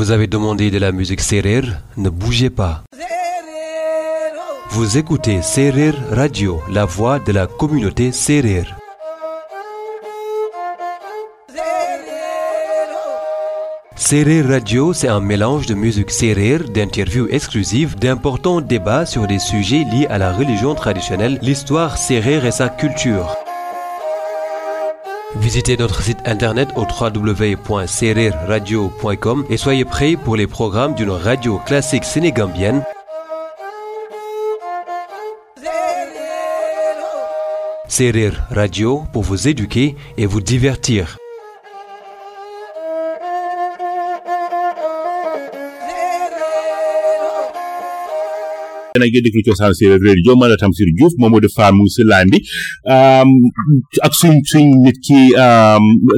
Vous avez demandé de la musique Serer, ne bougez pas. Vous écoutez Serer Radio, la voix de la communauté Serer. Serer Radio, c'est un mélange de musique Serer, d'interviews exclusives, d'importants débats sur des sujets liés à la religion traditionnelle, l'histoire Serer et sa culture. Visitez notre site internet au www.sererradio.com et soyez prêts pour les programmes d'une radio classique sénégambienne Serrer Radio pour vous éduquer et vous divertir. yéen a ngi déglu cosaan séeréer rajo man la Tamsir Diouf moom moo di faamu si laan bi ak suñ suñ nit ki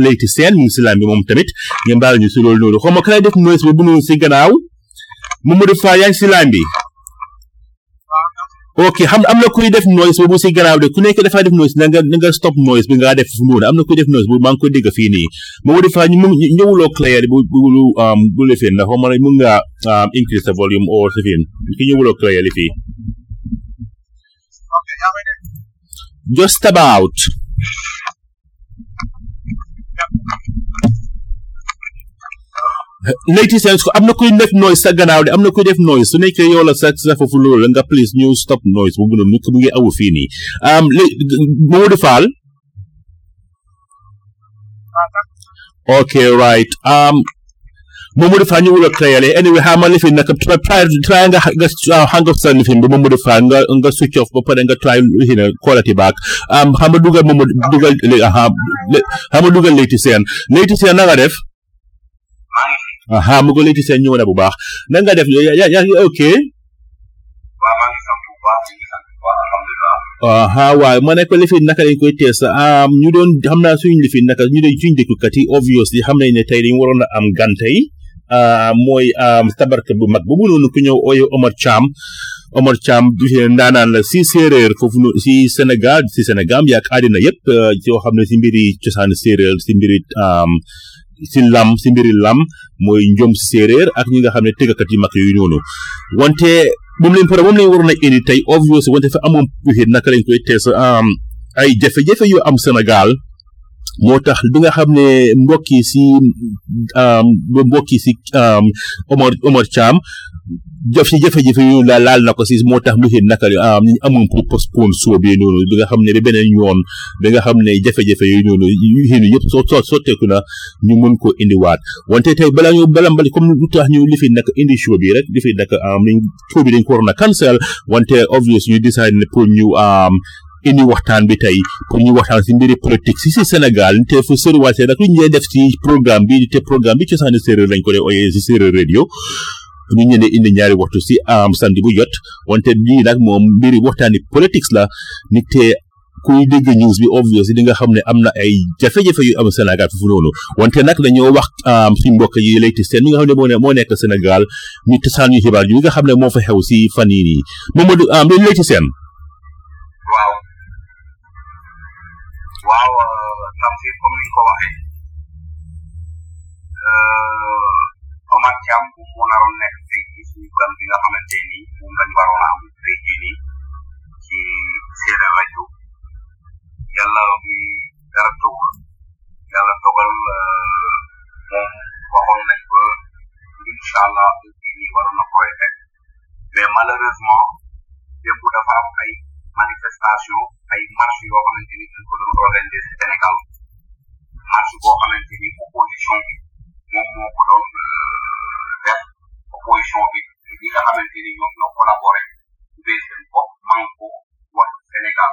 Leyti Sène mu ngi si laan bi moom tamit ngeen baal ñu si loolu noonu xaw ma kan lay def noise bi bu noonu si gannaaw moom moo di faa yaa ngi si laan bi ok xam am na kuy def noise boobu si gannaaw de ku nekk dafaa def noise na nga na nga stop noise bi nga def fu mu am na kuy def noise boobu maa ngi koy dégg fii nii moom di faa ñu mu ñëwuloo clair bu bu lu um, bu le fii ndax ma ne mun nga um, increase the volume or si fii ki ñëwuloo clair li fii just about Lady Sense ko am na kuy def noise sa gannaaw de am na kuy def noise su nekkee yow la sa sa foofu loolu la nga please ñu stop noise boobu noonu mu ngi awu fii nii Mamadou Fall Okay, right. Um, mu modify ñu wala créer lee anyway xaaral li fi nag try try try nga nga ah, hang up sa lifin bi mu modify nga nga switch off ba pare nga try lifin na quality back am xam nga dugal mu mod- dugal li aha li- xam nga dugal léyti seen léyti seen na nga def maa ngi fi. aha mu ko lay gisee ñëw na bu baax nan nga def yaa yaa yaa ok. waaw maa ngi sant bu baax di ngi sant bu baax alhamdulilah. aha waaw ma ne ko lifin naka lañ koy tees am ñu doon xam naa suñ lifin naka ñu doon suñ déglukat yi obviously xam nañ ne tey dañu waroon a am gan tey ah, mooy am tabarka bu mag boobu noonu ku ñëw ooyo Omar Thiam Omar Thiam du ndaanaan la si séeréer foofu nu si Sénégal si Sénégal yaak àddina yëpp yoo xam ne si mbiri cosaan séeréer si mbiri si lam si mbiri lam mooy njom si séeréer ak ñi nga xam ne tëggakat yu mag yooyu noonu wante moom lañ pare moom lañ waroon a indi tey obvious wante fa amoon naka lañ koy tees ay jafe-jafe yu am Sénégal moo tax bi nga xam ne mbokk yi si mbokk yi si Omar Omar Thiam jaf si jafe-jafe yu la laal na ko si moo tax lu si naka am ñu amoon pour postpone soo bi noonu bi nga xam ne ba beneen yoon bi nga xam ne jafe-jafe yooyu noonu yu xëy na yëpp soo soo sotteeku na ñu mën koo indiwaat wante tey balaa ñu balaa mbali comme lu tax ñu li fi naka indi show bi rek li fi naka am nañ show bi dañ ko waroon a cancel wante obvious ñu décidé ne pour ñu am indi waxtaan bi tey pour ñu waxtaan si mbiri politique si si Sénégal te fu soriwaase nag lu ñu dee def si programme bi te programme bi cosaani séeréer lañ ko dee oyee si séeréer radio ñu ñëw ne indi ñaari waxtu si am samedi bu jot wante lii nag moom mbiri waxtaani politique la ni te kuy dégg news bi obvious di nga xam ne am na ay jafe-jafe yu am Sénégal foofu noonu wante nag dañoo wax suñ mbokk yi lay seen mi nga xam ne moo ne moo nekk Sénégal ñu tasaan ñu xibaar yu nga xam ne moo fa xew si fan yii nii Mamadou am dañ lay seen waaw waaw Tamsir comme ni nga ko waxee Omar Thiam moom moo naroon nekk tey jii suñu gan bi nga xamante ni moom lañ waroon a am tey jii nii ci séeréer rajo yàlla bi dara tawul yàlla dogal moom waxoon nañ ko incha allah bi nii waroon na koy fekk mais malheureusement démb dafa am ay manifestation ay marche yoo xamante ni dañ ko doon organiser si Sénégal marche boo xamante ni opposition bi moom moo ko doon def opposition bi ñi nga xamante ni ñoom ñoo collaboré ubbee seen bopp man ko wax Sénégal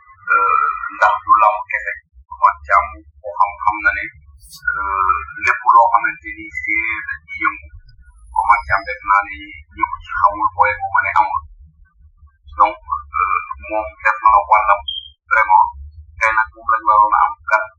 ndax du lamb kese man jàmm koo xam xam na ne lépp loo xamante ni si da ci yëngu ko man jàmm def naa ne ñëpp ci xamul booye ko ma ne amul donc moom def na wàllam vraiment tey nag moom lañ waroon a am gan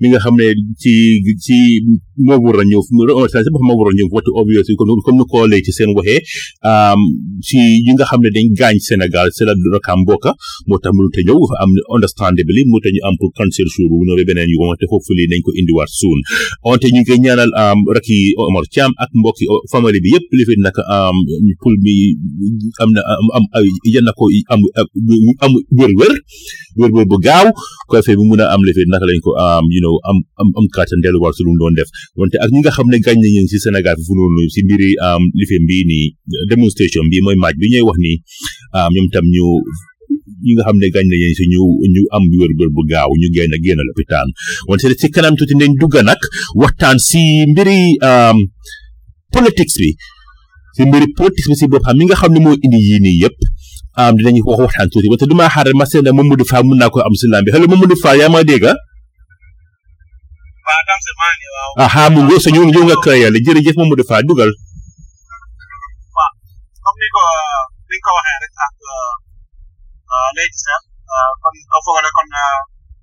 mi nga xam ne ci ci moo war a ñëw sax moo war a ñëw wati obvious yi comme comme ni ko lay ci seen waxee ci yi nga xam ne dañ gaañ Sénégal c'est la rakam mbokka moo tax mënut a ñëw fa am understandably moo tax ñu am pour cancel show bu noonu beneen yu wante hopefully nañ ko indiwaat soon wante ñu ngi koy ñaanal rak yi Omar Thiam ak mbokk yi famille bi yëpp li fi nag pour mi am na am am yal na ko am am wér-wér wér wér bu gaaw ko defee mu mun a am lefe naka lañ ko am you know am am am kàttan delluwaat si lu mu doon def wante ak ñi nga xam ne gaañ nañu si Sénégal foofu noonu si mbiri am life mbii nii démonstration bii mooy match bi ñuy wax nii am ñoom tam ñu ñi nga xam ne gaañ nañu si ñu ñu am wér wér bu gaaw ñu génn génn lopitaan wante si kanam tuuti nañ dugg nag waxtaan si mbiri am politics bi si mbiri politique bi si boppam mi nga xam ne moo indi yii nii yëpp am dinañu wax waxtaan tuuti wante du maa xaar ma seet ne Mamadou Fall mun naa ko am si lam bi xel Mamadou Fall yaa ma dégg ah. ah xaa mu ngoo sa ñëw ñëw nga créé la jërëjëf Mamadou Fall dugal. waaw comme ni ko ni nga ko waxee rek ak léegi sax kon foog na kon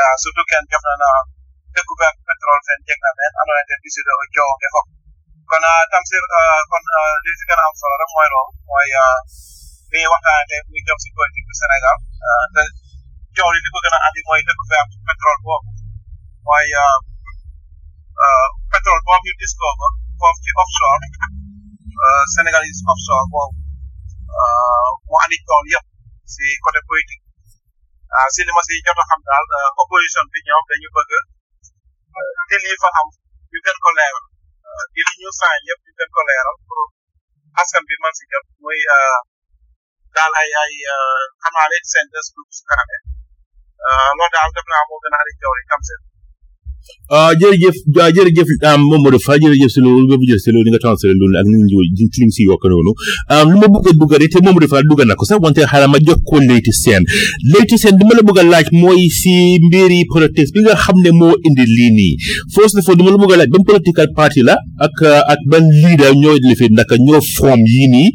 ah, surtout ken jofna na découverte pétrole fen jegna men andoona yee ten ɓisiido o coow onge fop kon ah, Tamsir ah, kon li si gën a am solo rek mooy loolu mooy li ñuy waxtaane tey muy jëm si politique du Sénégal te coow li li ko gën a andi mooy découverte pétrole boobu mooy pétrole boobu ñu discover foofu ci offshore Sénégalais offshore boobu mu andi coow yëpp si côté politique ah si li ma si jot a xam daal opposition bi ñoom dañu bëgg dil yi fa am ñu gën ko leeral dil yi ñu sañ yëpp ñu gën ko leeral pour askan bi man si jot muy daal ay ay xamaale seen des groupes kaname loolu daal def naa moo gën a xarit jawri kam seen ah jërëjëf ah jërëjëf ah Mamadou Fall jërëjëf si loolu nga jël si loolu nga transféré loolu ak ni ñu jiw ci li ñu si yokk noonu ah lu ma bëgg a dugg rek te Mamadou Fall dugg na ko sax wante xaaral ma jox ko Leyti Sène Leyti Sène dama la bëgg a laaj mooy si mbiri protest bi nga xam ne moo indi lii nii fausse na foofu dama la bëgg a laaj ban political party la ak ak ban leader ñoo defee naka ñoo form yii nii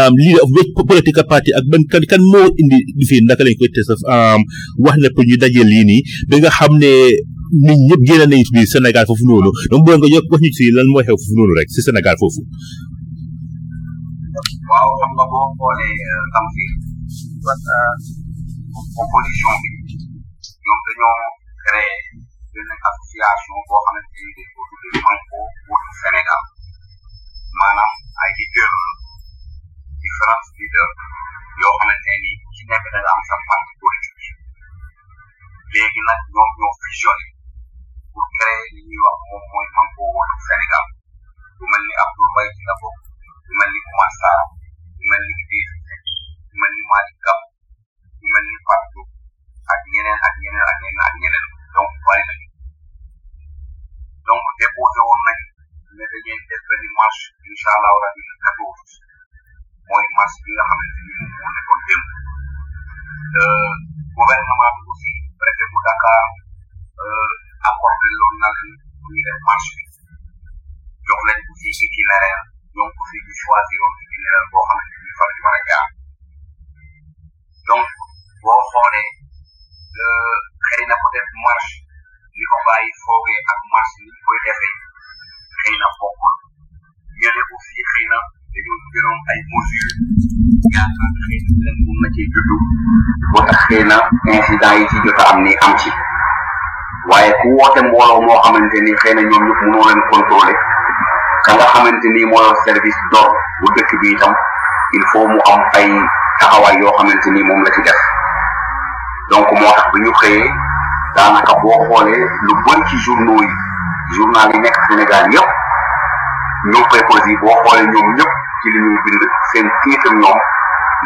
am leader of which political party ak ban kan kan moo indi di fii naka lañ koy test am wax na pour ñu dajee lii nii ba nga xam ne nit ñëpp génn nañu ci biir Sénégal foofu noonu donc boo nga yokk wax ñu ci lan mooy xew foofu noonu rek si Sénégal foofu waaw xam nga boo xoolee tam fi parce que opposition bi ñoom dañoo créé benn association boo xamante ni dañ ko tuddee Manko Wattu Sénégal maanaam ay leader différents leader yoo xamante ni ku ci nekk da nga am sa parti politique léegi nag ñoom ñoo fusionné pour créer li ñuy wax moom mooy Manko Wattu Sénégal ku mel ni Abdoul Mbaye ci la bokk ku mel ni Oumar Sarr ku mel ni Idrissa Seck ku mel ni Malick Gakou ñu mel ni Fatou ak ñeneen ak ñeneen ak ñeneen ak ñeneen donc bari nañu donc déposé woon nañu ne dañuy def benn marche incha allah rabi le 14 mooy marche bi nga xamante ni moom moo nekkoon démb gouvernement bi aussi préfet bu Dakar accordé loon na leen pour ñu def marche bi jox leen ko fii itinéraire jox ko fii ñu choisir woon itinéraire boo xamante ni fa la ñu war a jaar donc boo xoolee xëy na peut être marche li ko bàyyi foogee ak marche ni ñu koy defee xëy na bokkul ñële ko fii xëy na dañoo jëloon ay mesures yaakaar xëy na leen mun na ci juddu moo tax xëy na incident yi ci jot a am ni am ci waaye ku woote mbooloo moo xamante ni xëy na ñoom ñëpp mënoo leen contrôler ka nga xamante ni moo yor service d'ordre bu dëkk bi itam il faut mu am ay taxawaay yoo xamante ni moom la ci def donc moo tax bi ñu xëyee daanaka boo xoolee lu bëri ci journaux yi journal yi nekk Sénégal yëpp ñoom papers yi boo xoolee ñoom ñëpp ci li ñuy bind seen titre ñoom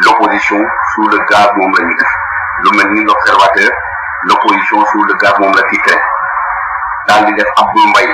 l'opposition sous le gaz moom la ñu def lu mel ni l'observateur l'opposition sous le gaz moom la titre daal di def Abdoul Mbaye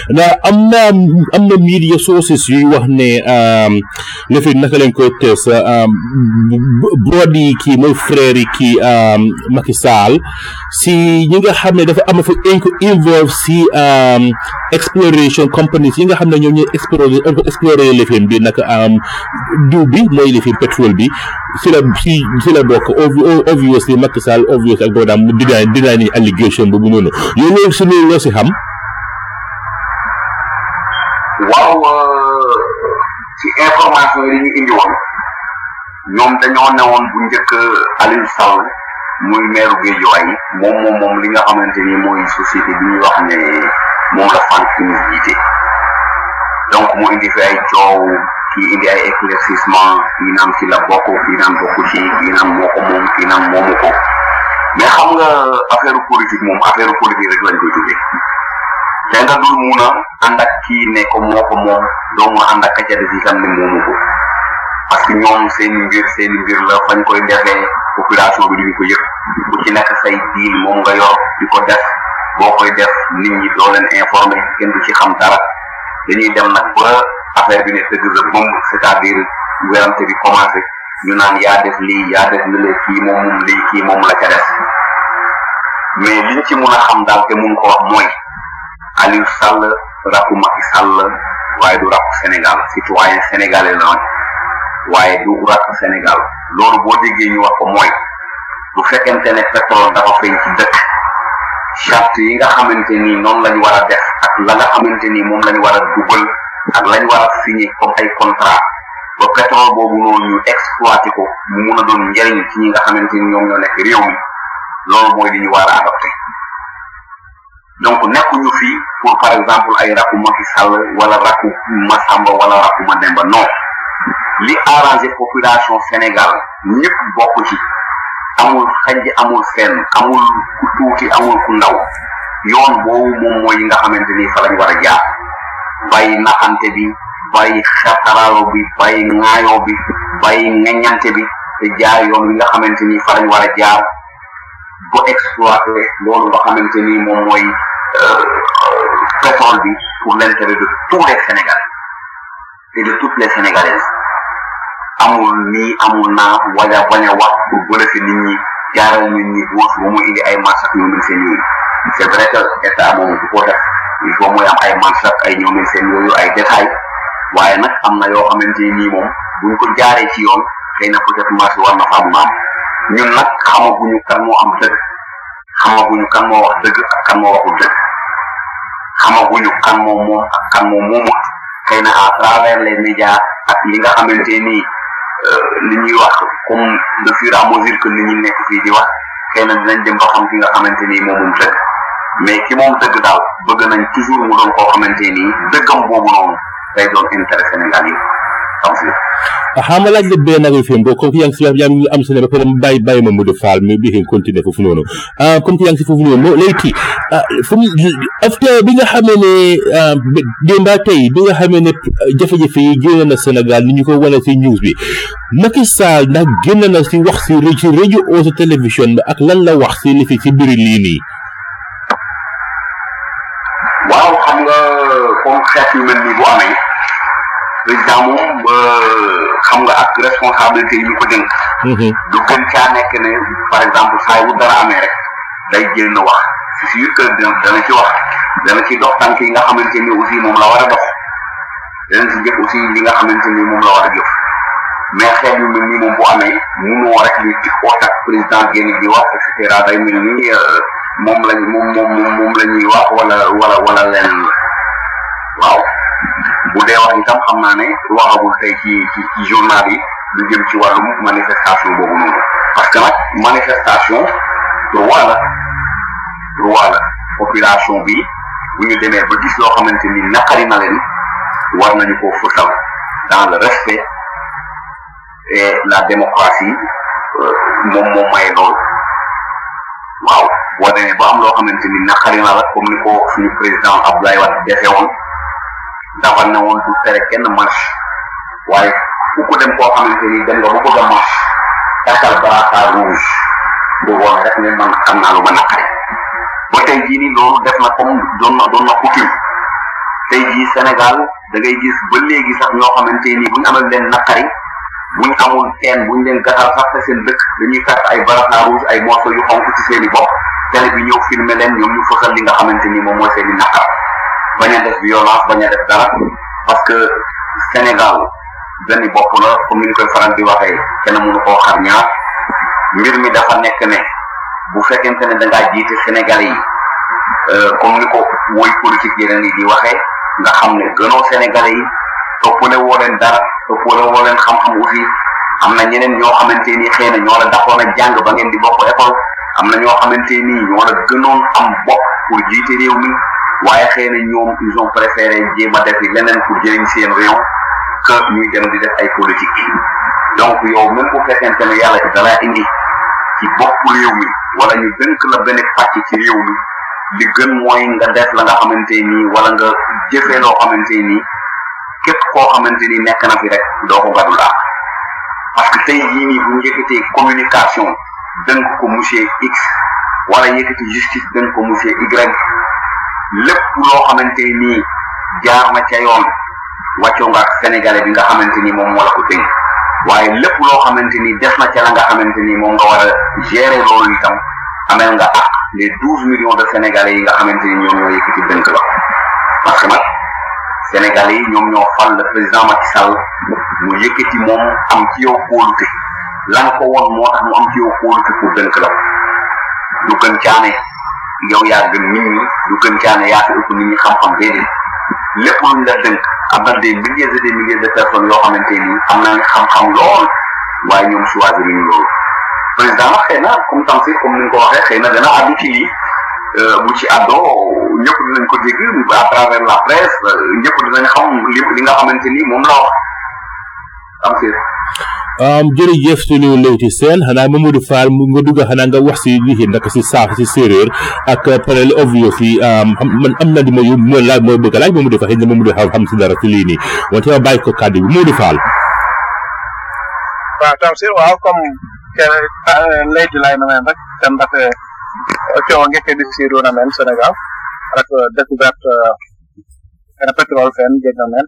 na am na am na media sources yuy wax ne um, ne fi naka lañ koy tees um, broad yi kii mooy frère yi kii um, Macky Sall si ñi nga xam ne dafa am fa inco involve si exploration companies yi nga xam ne ñoom ñooy explorer explorer lifin bi naka diw bi mooy lifin pétrole bi si la si si la bokk obviously Macky Sall obviously ak boodaam dinaay dinaay ni allegation boobu noonu yow loolu si loolu loo si xam waaw euh, ci information yi ñu indi woon ñoom dañoo newoon bu njëkk Aliou Sall muy maire Guédiawaye moom moom moom li nga xamante ni mooy société bi ñuy wax ne moom la Franck Timis jiite donc mu indi fi ay coow ci indi ay éclaircissement yi naan ci la bokk yi naan bokku ci yi naan moo ko moom yi naan moomu ko mais xam nga affaire politique moom affaire politique rek lañ koy tuddee te nga dul mun a ànd ak kii ne ko moo ko moom doo mun a ànd ak ka ca des itam ne moomu ko parce que ñoom seen i mbir seen i mbir la fañ koy defee population bi duñu ko yëg ku ci nekk say diil moom nga yor di ko def boo koy def nit ñi doo leen informé kenn du ci xam dara dañuy dem nag ba affaire bi ne tëgg sa bomb c'est-à-dire werante bi commencé ñu naan yaa def lii yaa def lële kii moom moom lii kii moom la ca def mais liñ ci mun a xam daal te mun ko wax mooy Aliou Sall rakku Macky Sall waaye du rakku Sénégal citoyen sénégalais la waaye du rakku Sénégal loolu boo déggee ñu wax ko mooy bu fekkente ne pétrole dafa feeñ ci dëkk charte yi nga xamante ni noonu lañu war a def ak la nga xamante ni moom lañu war a dugal ak lañ war a signé comme ay contrat ba pétrole boobu noonu ñu exploité ko mu mun a doon njëriñ ci ñi nga xamante ni ñoom ñoo nekk réew mi loolu mooy li ñu war a adopté donc nekkuñu fi pour par exemple ay rakku Macky Sall wala rakku Massamba wala rakku Mademba non li arrangé population Sénégal ñëpp bokk ci amul xaj amul fenn amul ku tuuti amul ku ndaw yoon boobu moom mooy nga xamante ni fa lañ war a jaar bàyyi naxante bi bàyyi xetaraayo bi bàyyi ŋaayoo bi bàyyi ŋañante bi te jaar yoon wi nga xamante ni fa lañ war a jaar di ko exploité loolu nga xamante ni moom mooy euh, pétrole bi pour l'intérêt de tous les Sénégalais et de toutes les Sénégalaises amul nii amul naa wala bañ a wax pour bëlëfi nit ñi jaaral nit ñi boos ba mu indi ay marché ak ñoom seen yooyu c'est vrai que état moom du ko def il faut muy am ay marché ak ay ñoom seen yooyu ay détails waaye nag am na yoo xamante ni nii moom buñ ko jaaree ci yoon xëy na peut-être marché war na fa am maam ñun nag xamaguñu kan moo am dëgg xamaguñu kan moo wax dëgg ak kan moo waxul dëgg xamaguñu kan moo moom ak kan moo moomut xëy na à travers les médias ak li nga xamante ni li ñuy wax comme de fur et à mesure que nit ñi nekk fii di wax xëy na dinañ dem ba xam ki nga xamante ni moom moom dëgg mais ki moom dëgg daal bëgg nañ toujours mu doon koo xamante ni dëggam boobu noonu day doon intérêt Sénégal yi am si xam nga laaj la benn nag fi mu comme que yaa ngi si wax yaa ngi am seen ba pare bàyyi bàyyi ma Modou Fall mi bi continuer foofu noonu ah comme que yaa ngi si foofu noonu léegi fu mu after bi nga xamee ne démb ak tey bi nga xamee ne jafe-jafe yi génn na Sénégal ni ñu ko wane si news bi Macky Sall ndax génn na si wax si si rajo oo si télévision bi ak lan la wax si li fi si biir lii nii. waaw xam nga comme xeet yu mel nii bu amee président moom xam nga ak responsabilité yi ñu ko dénk. Mhm. du gën caa nekk ne par exemple saa yu dara amee rek day génn wax c'est sûr que dana ci wax dana ci dox tànk yi nga xamante ni aussi moom la war a dox. danañ si jëf aussi li nga xamante ni moom la war a jëf mais xeet yu mel nii moom bu amee mënoo rek di ci xoot ak président génn di wax et cetera day mel ni euh, moom lañ moom moom moom la ñuy wax wala wala wala leneen la waaw bu dee wax itam xam naa ne waxagul tey ci ci ci journal yi lu jëm ci wàllum manifestation boobu noonu parce que nag manifestation droit la droit la population bi bu ñu demee ba gis loo xamante ni naqari na leen war nañu ko fësal dans le respect et la démocratie euh, moom moom may loolu waaw boo demee ba am loo xamante ni naqari na la comme ni ko suñu président Abdoulaye Wade defee woon dafa ne woon du tere kenn marche waaye ku ko dem koo xamante ni dem nga ba bëgg a marche takkal brassard rouge bu woon rek ne man xam naa lu ma naqari ba tey jii nii loolu def na comme doon na doon na coutume tey jii Sénégal da ngay gis ba léegi sax ñoo xamante ni bu ñu amal leen naqari buñ amul teen buñ leen gasal sax te seen dëkk dañuy fekk ay barasan rouge ay morceau yu xonk ci seen i bopp télé bi ñëw filmé leen ñoom ñu fësal li nga xamante ni moom mooy seen i naqar bañ a def violence bañ a def dara parce que Sénégal benn bopp la comme ni ñu koy faral di waxee kenn mënu koo xar ñaar mbir mi dafa nekk ne bu fekkente ne da ngaa jiite Sénégalais yi euh, comme ni ko woy politique yeneen yi di waxee nga xam ne gënoo Sénégalais yi toppale woo leen dara toppale woo leen xam-xam aussi am na ñeneen ñoo xamante ni xëy na ñoo la daxoon a jàng ba ngeen di bokk école am na ñoo xamante ni ñoo la gënoon am bopp pour jiite réew mi waaye xëy na ñoom ils ont préféré jéem a def leneen pour jëriñ seen réew que ñuy dem di def ay politique donc yow même bu fekkente ne yàlla ci dalaa indi ci bopp réew mi wala ñu dënk la benn pàcc ci réew mi li gën mooy nga def la nga xamante nii wala nga jëfee loo xamante nii képp koo xamante ni nekk na fi rek doo ko gàddu laa parce que tey jii nii bu ñu yëkkatee communication dënk ko monsieur X wala yëkkati justice dënk ko monsieur Y lépp loo xamante nii jaar na ca yoon wàccoo nga ak sénégalais bi nga xamante ni moom moo la ko dénk waaye lépp loo xamante ni def na ca la nga xamante ni moom nga war a gérer loolu itam amel nga ak les douze millions de sénégalais yi nga xamante ni ñoom ñoo yëkkati dënk la parce que nag sénégalais yi ñoom ñoo fal le président Macky Sall mu yëkkati moom am ci yow kóolute la nga ko woon moo tax mu am ci yow kóolute pour dënk la du gën caane yow yaa gën nit ñi du gën caane yaa fi ëpp nit ñi xam-xam déedéet lépp luñ la dënk am na des milliers et des milliers de personnes yoo xamante ni am nañ xam-xam lool waaye ñoom choisir ñu loolu président nag xëy na comme tam si comme ni nga ko waxee xëy na dana àddu ci lii euh, bu ci àddoo ñëpp dinañ ko dégg à travers la presse euh, ñëpp dinañ xam li li nga xamante ni moom la wax am séet am jërëjëf suñu Leyti Sène xanaa Mamadou Fall mu nga dugg xanaa nga wax si li ci naka si saaf si séeréer ak panel of yo fi am xam man am na di ma yu ma laaj ma bëgg a laaj Mamadou Fall xëy na Mamadou Fall xam si dara si lii nii wante ma bàyyi ko kàddu bi Mamadou Fall waaw Tamsir waaw comme kenn Leyti lay na meen rek te ndaxte coow ngekke di si doon na meen Sénégal ak découverte pétrole fenn jégg na meen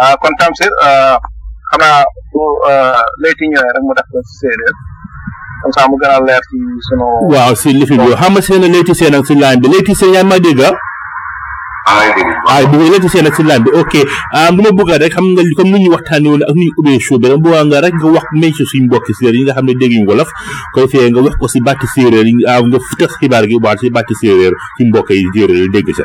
ah kon Tamsir ah, xanaa bu ah, léegi ñëwee rek mu def ko ci séeréer comme ça mu gën a leer ci sunu. waaw si lifi bi xam nga seen léegi seen ak si laan bi léegi seen yaa ngi ma dégg ah? maa ngi dégg waaw bu ngeen léegi seen ak si laan bi ok ah lu ma bëgg a rek xam nga comme ni ñu waxtaanee woon ak ni ñu ubbee show bi rek bu nga rek nga wax may si suñu mbokki séeréer yi nga xam ne dégg ñu wolof ko defee nga wax ko si bàtti séeréer yi ah nga tas xibaar gi bu baax si bàtti séeréer suñu mbokk yi séeréer yi dégg sa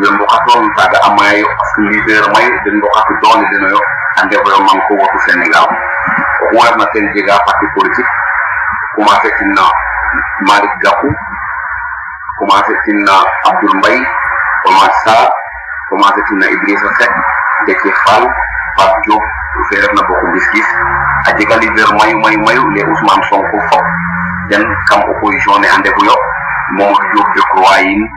ɓen mbo katoon saga amayo leader may ɗen mbo kati doole deno yo a développement ko wotu sénégal ko warna sen jega parti politique commencé tinna malik gakou commencé tinna abdoul mbay omar sar commencé tinna idrissa sek deke fall pape diop fe refna boko gis gis a jega leader mayu mayu mayu les ousmane sonko fop den kam opposition ne a ndefu yo momadou diop decroix yin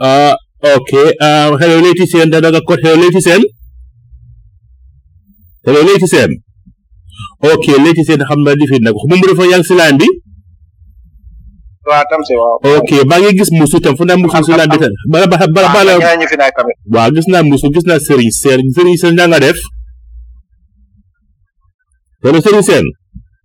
Uh, okay. Uh, hello, ladies and another code. Hello, ladies and. Hello, ladies and. Okay, ladies and xam naa lifin nag xuma mu dafa yaa ngi si laan bi. waaw tam si waaw. ok maa ngi gis musu tam fu naa musu si laan bi tam. bala bala bala bala. waaw ñu fi naay tamit. waaw gis naa musu gis naa Serigne Sène Serigne Sène na nga def. Hello, Serigne Sène.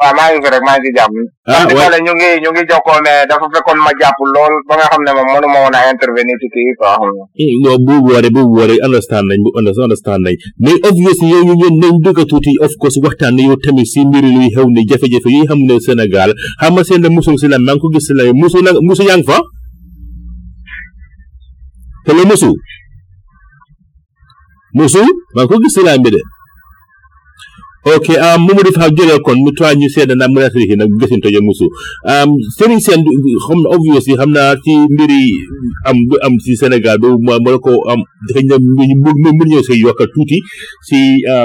waaw maa ngi fi rek maa ngi ci jàmm. ah parce waay que ñu ngi ñu ngi jokkoo mais dafa fekkoon ma jàpp lool ba nga xam ne moom mënu ma woon a intervenir ci kii quoi xam nga. non bu woore bu woore understand nañ bu understand understand nañ mais obvious ni yow ñu ñun nañ dugg tuuti of course waxtaan ne yow tamit si mbiri luy xew ni jafe-jafe yi xam ne Sénégal xam nga seen musul si la maa ngi ko gis si la musu la musu yaa ngi fa te la musu musu maa ko gis laa mbi de ok am mu mu def xaw jëlee kon mu tuwaat ñu seede nag mu nasiri nag gësin tojo musu am sëriñ seen xam na obvious yi xam naa ci mbiri am du am ci Sénégal do ma ma ko am xëy na mu mu mu ñëw si yokka tuuti si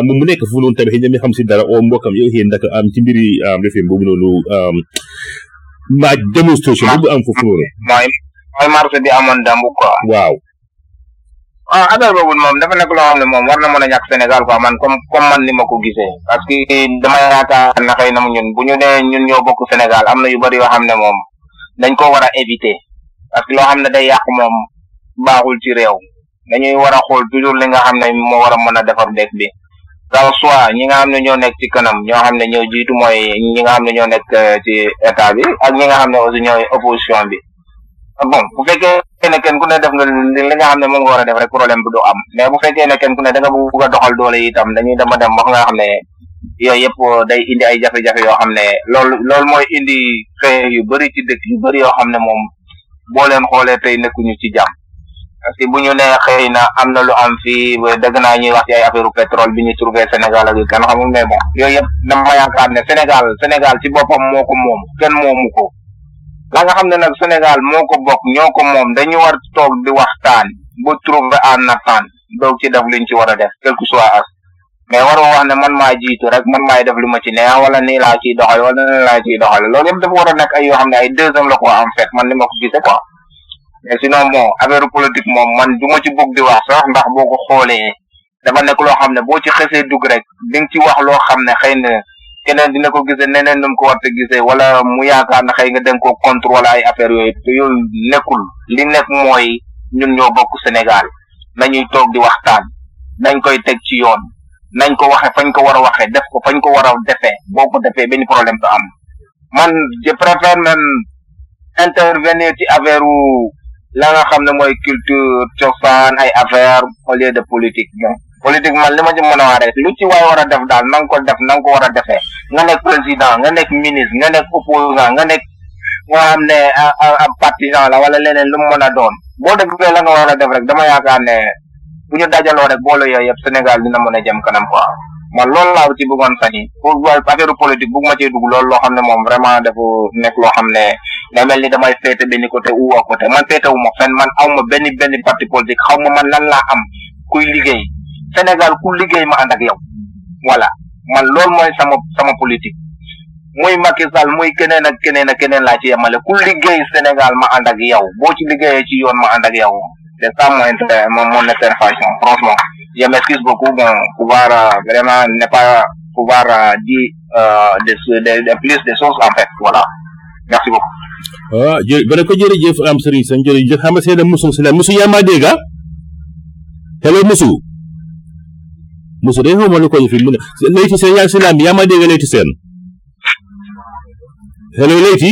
mu mu nekk fu noonu tamit xëy na mi xam si dara oo mbokkam yow xëy ndak am ci mbiri am refin boobu noonu am maaj démonstration boobu am foofu noonu mooy mooy marché bi amoon dambu quoi waaw waaw ah, affaire boobu moom dafa nekk loo xam ne moom war na mën a ñàkk Sénégal quoi man comme comme man ni ma ko gisee parce que dama yaakaar na xëy na mu ñun bu ñu nee ñun ñoo bokk Sénégal am na yu bari yoo xam ne moom dañ ko war a éviter parce que loo xam ne day yàq moom baaxul ci réew dañuy war a xool toujours li nga xam ne moo war a mën a defar dëkk bi dans soit ñi nga xam ne ñoo nekk ci kanam ñoo xam ne ñoo jiitu mooy ñi nga xam ne ñoo nekk euh, ci état bi ak ñi nga xam ne aussi ñooy opposition bi bon bu fekkee ne kenn ku ne def nga li nga xam ne moom nga war a def rek problème bi du am mais bu fekkee ne kenn ku ne da nga bugg a doxal doole yi itam dañuy dama dem wax nga xam ne yooyu yëpp day indi ay jafe-jafe yoo xam ne loolu loolu mooy indi xëy yu bëri ci dëkk yu bëri yoo xam ne moom boo leen xoolee tey nekkuñu ci jàmm parce que bu ñu nee xëy na am na lu am fii dëgg naa ñuy wax ci ay affaire pétrole bi ñu trouvé Sénégal ak yu kenn xamul mais bon yooyu yëpp dama yaakaar ne Sénégal Sénégal ci boppam moo ko moom kenn moomu ko la nga xam ne nag Sénégal moo ko bokk ñoo ko moom dañu war toog di waxtaan ba trouver en nattant doog ci def liñ ci war a def quel que soit as mais waroo wax ne man maa jiitu rek man maay def lu ma ci neex wala nii laa ciy doxal wala nii laa ciy doxal loolu yëpp dafa war a nekk ay yoo xam ne ay deuxième la quoi en fait man li ma ko gisee quoi mais sinon bon affaire politique moom man du ma ci bëgg di wax sax ndax boo ko xoolee dafa nekk loo xam ne boo ci xesee dugg rek di nga ci wax loo xam ne xëy na keneen dina ko gisee neneen nu mu ko war a gisee wala mu yaakaar na xëy nga dem ko contre wala ay affaire yooyu te yooyu nekkul li nekk mooy ñun ñoo bokk Sénégal nañuy toog di waxtaan nañ koy teg ci yoon nañ ko waxe fañ ko war a waxee def ko fañ ko war a defee boo ko defee benn problème du am man je préfère même intervenir ci affaire wu la nga xam ne mooy culture cosaan ay affaire au lieu de politique bon politique man li ma ci mën a wax rek lu ci waay war a def daal na nga ko def na nga ko war a defee nga nekk président nga nekk ministre nga nekk opposant nga nekk nga xam ne ab partisan la wala leneen lu mu mën a doon boo defee la nga war a def rek dama yaakaar ne bu ñu dajaloo rek boole yooyu yëpp Sénégal dina mën a jëm kanam quoi man loolu laa ci bëggoon fan yi pour affaire politique bëgg ma cee dugg loolu loo xam ne moom vraiment dafa nekk loo xam ne da mel ni damay féete benn côté ou à côté man féete wu ma fenn man aw ma benn benn parti politique xaw ma man lan laa am kuy liggéey Sénégal ku liggéey ma ànd ak yow voilà man loolu mooy sama sama politique muy Macky Sall muy keneen ak keneen ak keneen laa ci yemale ku liggéey Sénégal ma ànd ak yow boo ci liggéeyee ci yoon ma ànd ak yow c'est ça mon intérêt, mon, mon intervention, franchement. Je m'excuse beaucoup, bon, pouvoir euh, vraiment ne pas pouvoir euh, dire euh, de, ce- de- de plus de choses, en fait, voilà. Merci beaucoup. ah jë ba ne ko jërëjëf am sëriñ sañ jërëjëf xam nga seede musu si la musu yaa maa dégg ah hello musu musu day xawma lu ko fi mu ne layti seen yaa si laam bi yaa maa dégg layti seen hello layti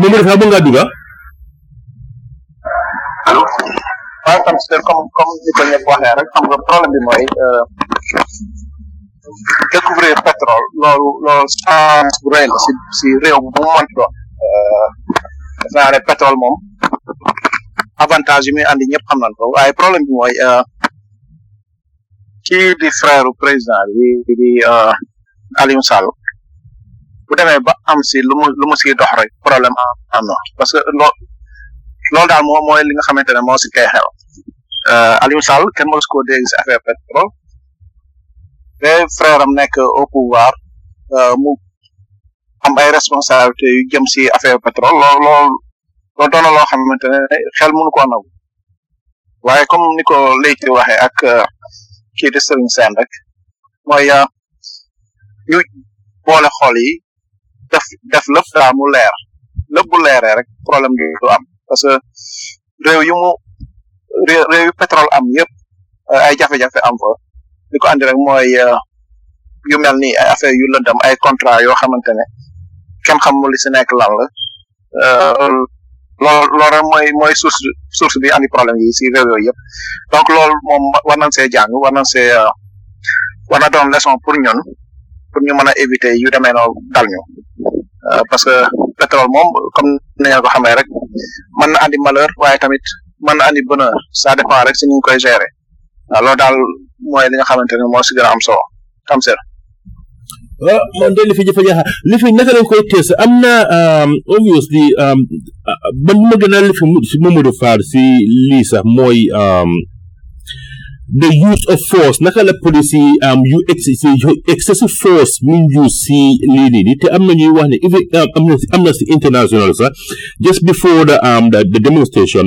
moom dafa bëgg ngaa dugg ah. allo waaw tam si comme comme ni ko ñëpp waxee rek xam nga problème bi mooy découvrir pétrole loolu loolu chance bu rëy la si si réew bu mu mënti doon def naa ne pétrole moom avantage yi muy andi ñëpp xam nañ ko waaye problème bi mooy kii di frère président bi di Aliou Sall bu demee ba am si lu mu lu mu siy dox rek problème am na parce que loo loolu daal moo mooy li nga xamante ne moo si kay xew Aliou Sall kenn moo si koo dégg si affaire pétrole te frère am nekk au pouvoir mu am ay responsabilités yu jëm si affaire pétrole loolu loolu loolu doon na loo xamante ne xel mënu koo nangu waaye comme ni ko léegi waxee ak euh, kii di Serigne Sène rek mooy euh, ñu boole xool yi def def lépp daa mu leer lépp bu leeree rek problème bi du am parce que réew yu mu réew réew yu pétrole am yëpp euh, ay jafe-jafe am fa li ko andi rek mooy euh, yu mel ni ay affaire yu lëndam ay contrat yoo xamante ne kenn xamul li si nekk lan la loolu loolu rek mooy mooy source source bi andi problème yi si réew yooyu yëpp donc loolu moom war nañ see jàng war nañ see war na doon leçon pour ñun pour ñu mën a éviter yu demee noonu dal ñu parce que pétrole moom comme ni nga ko xamee rek mën na andi malheur waaye tamit mën na andi bonheur ça dépend rek si ñu ngi koy gérer waaw loolu daal mooy li nga xamante ne moo si gën a am solo tam seer waaw ah, man de li fi jafe jaaxal li fi naka lañ koy test am na um, obviously um, ah, ah, man ma gën a li fi si Mamadou Fall si lii sax mooy um, the use of force naka la police yi am yu excessive force mi ñu use si lii nii nii te am na ñuy wax ne even am na si international sax just before the demonstration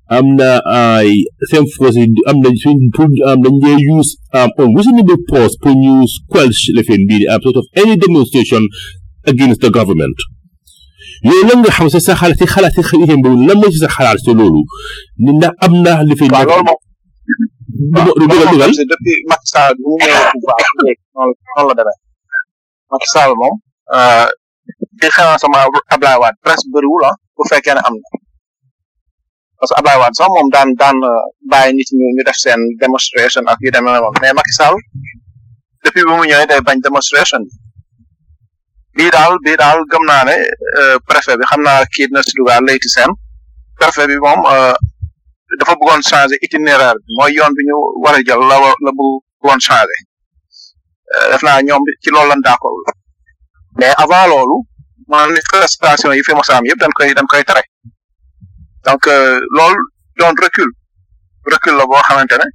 am na ay same force am na suñ pour am dañ dee use am unreasonable force pour ñu squelch lifin bii di am sort of any demonstration against the government yow lan nga xam sa sa xalaat si xalaat si xëy boobu lan mooy si sa xalaat si loolu ni ndax am na li fi waaw loolu moom du du dugal dugal c'est depuis Macky Sall bu mu ñëwee pouvoir bi léegi noonu noonu la demee Macky Sall moom euh, ci xalaasama Ablaye Wade presque bëriwul ah bu fekkee ne am na parce que Ablaye Wade sax moom daan daan bàyyi nit ñu ñu def seen démonstration ak yu demee na moom mais Macky Sall depuis bu mu ñëwee day bañ démonstration bi bii daal bii daal gëm naa ne préfet bi xam naa kii dina si dugal layti seen préfet bi moom dafa bëggoon changer itinéraire bi mooy yoon bi ñu war a jël la la bëggoon changer def naa ñoom ci loolu lan d'accord mais avant loolu manifestation yi fi mos a am yëpp dañ koy dañ koy tere donc loolu doon recul recul la boo xamante ne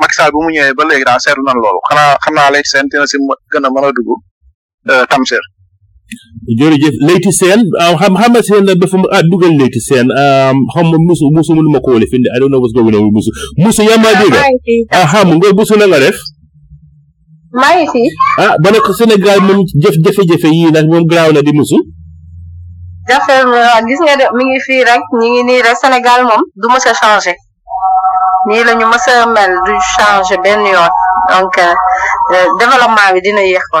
Macky Sall bu mu ñëwee ba léegi daal seetlu nañ loolu xanaa xam naa léegi seen dina si gën a mën a dugg euh, Tamsir. jërëjëf Leyti Sène ah, xam xam nga seen dafa ah dugal Leyti Sène ah, xam nga musu musu mënu ma ko wala fi I don't know what's going on musu musu yaa maa dégg ah xam nga musu na nga def. maa ngi fi. ah ba nag Sénégal moom jëf jafe-jafe yii nag moom garaaw na di musu. jafe gis nga de mi ngi fii rek ñu ngi nii rek Sénégal moom du mës a changé. nii la ñu mës a mel du changer benn yoon donc euh, euh, développement bi dina yéex ko.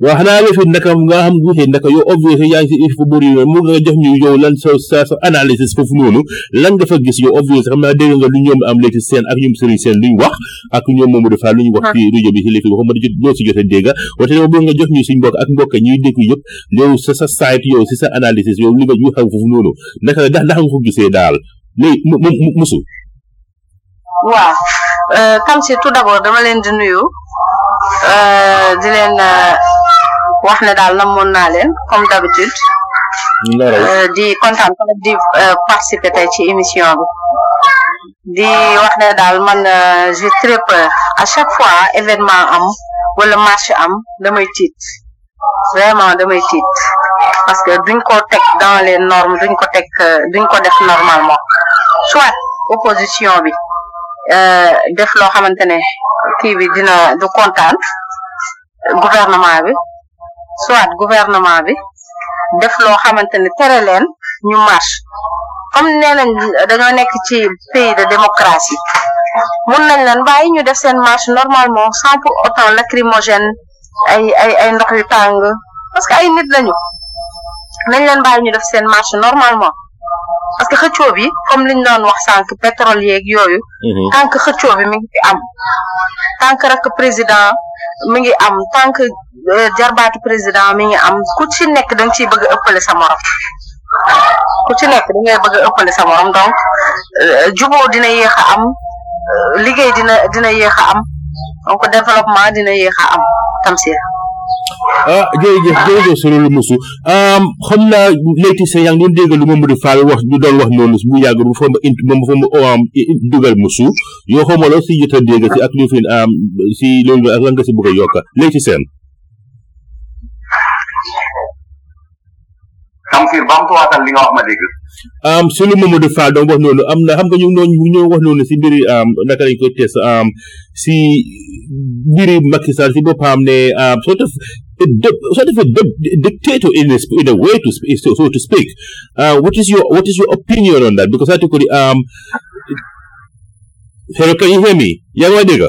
waaw xanaa nga fi ndaka nga xam nga fi ndaka yow obvious yaa ngi si il faut bëri mu nga jox ñu yow lan sa sa sa analysis foofu noonu lan nga fa gis yow obvious xam naa dégg nga lu ñoom am léegi seen ak ñoom sëriñ seen lu ñu wax ak ñoom moomu dafa lu ñu wax ci rajo bi si léegi waxuma di jot loo si jot a dégg wante yow bëgg nga jox ñu suñ mbokk ak mbokk ñuy dégg yëpp yow sa sa site yow si sa analysis yow li nga ñu xam foofu noonu naka la ndax ndax nga ko gisee daal léegi mu mu mu musu. waaw euh, Tamsi tout d'abord dama leen di nuyu euh, di leen euh, wax ne daal namoon naa leen comme d'habitude. di kontaan di participer tey ci émission bi. di wax ne daal man euh, j'ai très peur à chaque fois événement am wala marché am damay tiit vraiment damay tiit parce que duñ ko teg dans les normes duñ ko teg euh, duñ ko def normalement soit opposition bi euh, def loo xamante ne kii bi dina du kontaan gouvernement bi soit gouvernement bi def loo xamante ne tere leen ñu marche comme nee nañ dañoo nekk ci pays de démocratie mun nañ leen bàyyi ñu def seen marche normalement sans pour autant lacrymogène ay ay ay ndox yu tàng parce que ay nit lañu nañ leen bàyyi ñu def seen marche normalement parce que xëccoo bi comme liñ doon wax sànq pétrole yeeg yooyu. Mhm. tant que xëccoo bi mi ngi am. tant que rek président mi ngi am tant que euh, jarbaatu président mi ngi am ku ci nekk da nga ciy bëgg a ëppale sa morom. ku ci nekk da ngay bëgg a ëppale sa morom donc euh, juboo dina yéex a am euh, liggéey dina dina yéex a am donc développement dina yéex a am Tamsir. ah jërëjëf jërëjëf solo lu musu xam naa léegi sa yaa ngi doon dégg lu Mamadou Fall wax lu doon wax noonu bu yàgg bu fa ma int moom fa ma oam dugal musu yoo xam loo si jot a dégg si ak lu fi am si loolu ak lan nga si bëgg a yokk léegi seen. Tamsir ba mu tuwaatal li nga wax ma dégg. am si lu Mamadou Fall doon wax noonu am na xam nga ñu noonu ñu ñoo wax noonu si mbiri am naka lañ koy tees am si mbiri Macky Sall si boppam ne am sort of a dip- sort of a dip- dictator in a, sp- in a way to sp- so, so to speak. Uh, what is your what is your opinion on that? Because I took the um. Hello, can you hear me? Yeah, my nigga.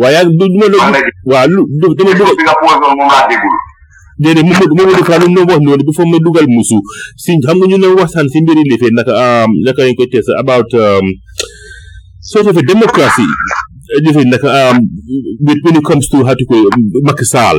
waaw yaa ngi du ma la. waaw lu dama bëgg a. bi nga posé noonu moom laa déggul. déedéet moom moo moo defaa lu mu wax noonu dafa ma dugal musu si xam nga ñu ne waxtaan si mbiri lifee naka um, naka lañ ko tees about um, soo defee démocratie lifee naka um, when it comes to how to ko Macky Sall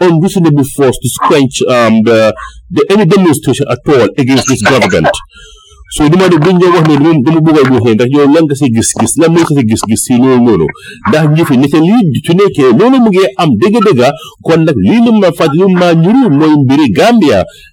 unreasonable force to quench um, the, the, any demonstration at all against this government. so li ma ne buñ doon wax ne moom dama bëgg a wax ne ndax yow lan nga sa gis-gis lan mooy sa gis-gis si loolu noonu ndax ñi fi nite lii su nekkee loolu mu ngi am dëgg-dëgg kon nag lii lu ma faj lu ma ñuru mooy mbiri Gambia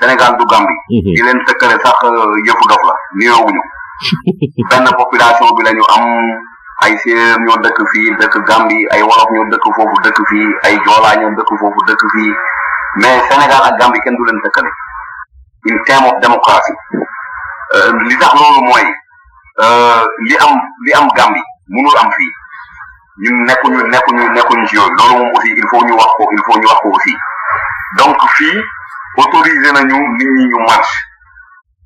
Sénégal du Gambie. Mhm. di leen tëkkale sax euh, yëfu dof la niroowuñu. benn population bi la ñu am ay séeréer ñoo dëkk fii dëkk Gambie ay wolof ñoo dëkk foofu dëkk fii ay joolaa ñoo dëkk foofu dëkk fii mais Sénégal ak Gambie kenn du leen tëkkale. in term of démocratie euh, li tax loolu mooy euh, li am li am Gambie mënul am fii. ñun nekkuñu nekkuñu nekkuñu ci yooyu loolu moom aussi il faut ñu wax ko il faut ñu wax ko aussi donc fii autorisé nañu nit ñi ñu marche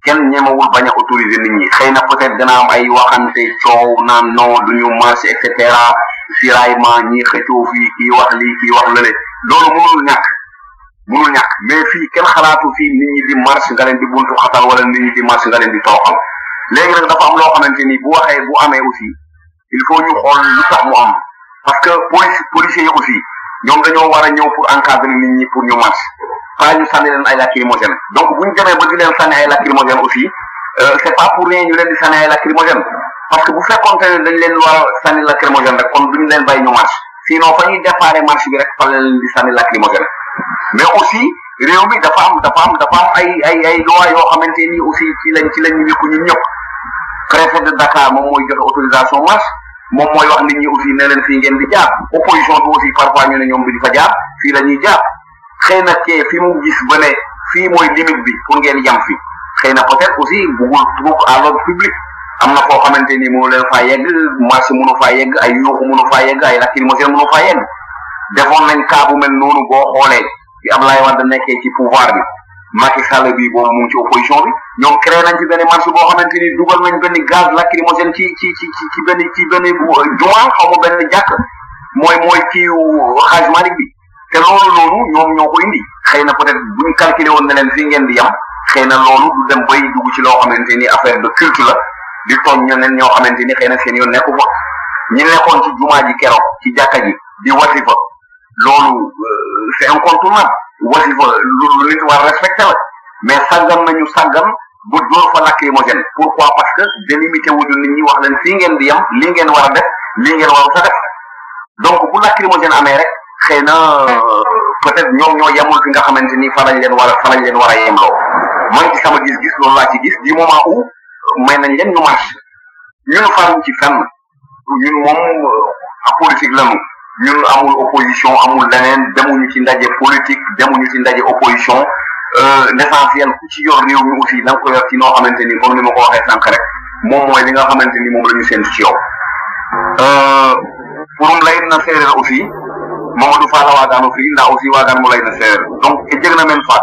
kenn ñemewul bañ a autorisé nit ñi xëy na peut-être dana am ay waxante coow naan non du ñu marche et cetera siraillement ñi xëccoo fii kii wax lii kii wax lële loolu mënul ñàkk mënul ñàkk mais fii kenn xalaatu fii nit ñi di marche nga leen di buntu xatal wala nit ñi di marche nga leen di toroxal léegi nag dafa am loo xamante ni bu waxee bu amee aussi il faut ñu xool lu tax mu am parce que police policiers yi aussi ñoom dañoo war a ñëw pour encadrer nit ñi pour ñu marche pas ñu sànni leen ay lacrymogène donc bu ñu demee ba di leen sànni ay lacrymogène aussi euh, c'est pas pour rien ñu leen di sànni ay lacrymogène parce que bu fekkoon ne dañ leen war a sànni lacrymogène rek kon duñu leen bàyyi ñu marche sinon fa ñuy déparé marché bi rek fa la leen di sànni lacrymogène mais aussi réew mi dafa am dafa am dafa am ay ay ay loi yoo xamante ni aussi ci lañ ci lañ ñu wékku ñun ñëpp préfet de Dakar moom mooy joxe autorisation marche moom mooy wax nit ñi aussi ne leen fii ngeen di jaar opposition bi aussi parfois ñu ne ñoom duñu fa jaar fii la ñuy jaar xëy na kee fi mu gis ba ne fii mooy limite bi pour ngeen yam fi xëy na peut-être aussi buggul tuub à l'ordre public am na foo xamante ni mënu leen faa yegg marché mënu faa yegg ay yuuxu mënu faa yegg ay lacrymogène mënu faa yegg defoon nañ cas bu mel noonu boo xoolee bi Ablaye Wade nekkee ci pouvoir bi Macky Sall bi boobu mu ngi ci opposition bi ñoom créé nañ ci benn marché boo xamante ni dugal nañ benn gaz lacrymogène ci ci ci ci ci benn ci benn jumaa xaw ma benn jàkk mooy mooy kii xaaj Malick bi te loolu noonu ñoom ñoo ko indi xëy na peut-être bu ñu calculé woon ne leen fii ngeen di yam xëy na loolu du dem bay dugg ci loo xamante ni affaire de culte la di tooñ ñeneen ñoo xamante ni xëy na seen yoon nekku fa ñi nekkoon ci jumaa ji keroog ci jàkka ji di wasifa loolu euh, c'est incontournable wasifa lu nit war respecté la mais sàggan nañu sàggan bu dóor fa lacrymogène pourquoi parce que délimité wuñu nit ñi wax leen fii ngeen di yem lii ngeen war a def lii ngeen waru sa def donc bu lacrymogène amee rek xëy na euh, peut-être ñoom ñoo yemul fi nga xamante ni fa lañ leen war a fa lañ leen war a yemloo man ci sama gis-gis loolu laa ci gis du moment où may nañ leen ñu marche ñun faruñ ci fenn ñun moom euh, politique lañu ñun amul opposition amul leneen demuñu ci ndaje politique demuñu ci ndaje opposition euh, l'essentiel ku ci yor réew mi aussi na nga ko yor ci noo xamante ni comme ni ma ko waxee sànq rek moom mooy li nga xamante ni moom la ñu séntu ci yow. Euh, pour mu lay na séeréer aussi Mamadou Fall a waagaan aussi ndax aussi waagaan mu lay na séeréer donc i jeg na men faak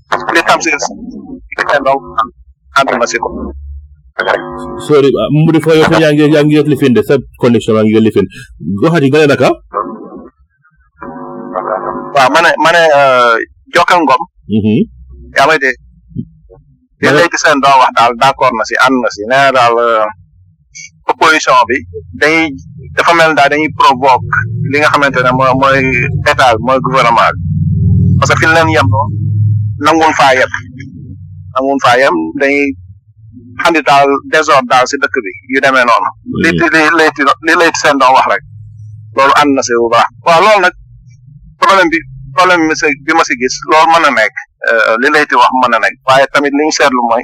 li xam si kay ndaw ànd ma si ko sorry ah, mu di fo yow yaa ngi yaa ngi yot lifin de sa connexion yaa ngi yot lifin waxati nga ne naka waaw ma ne ma ne euh, Jokal Ngom mhm. yaa may dégg li léegi seen doo wax daal d'accord na si ànd na si nee na daal euh, opposition bi dañuy dafa mel daal dañuy provoque li nga xamante ne mooy mooy état bi mooy gouvernement bi parce que fi ñu leen yem noonu nanguwul faa yem nanguwul faa yem dañuy andi daal désordre daal si dëkk bi yu demee noonu. li li li lay li lay seen doon wax rek loolu ànd na si bu baax. waaw loolu nag problème bi problème bi ma si gis loolu mën na nekk li lay ti wax mën na nekk waaye tamit li ñu seetlu mooy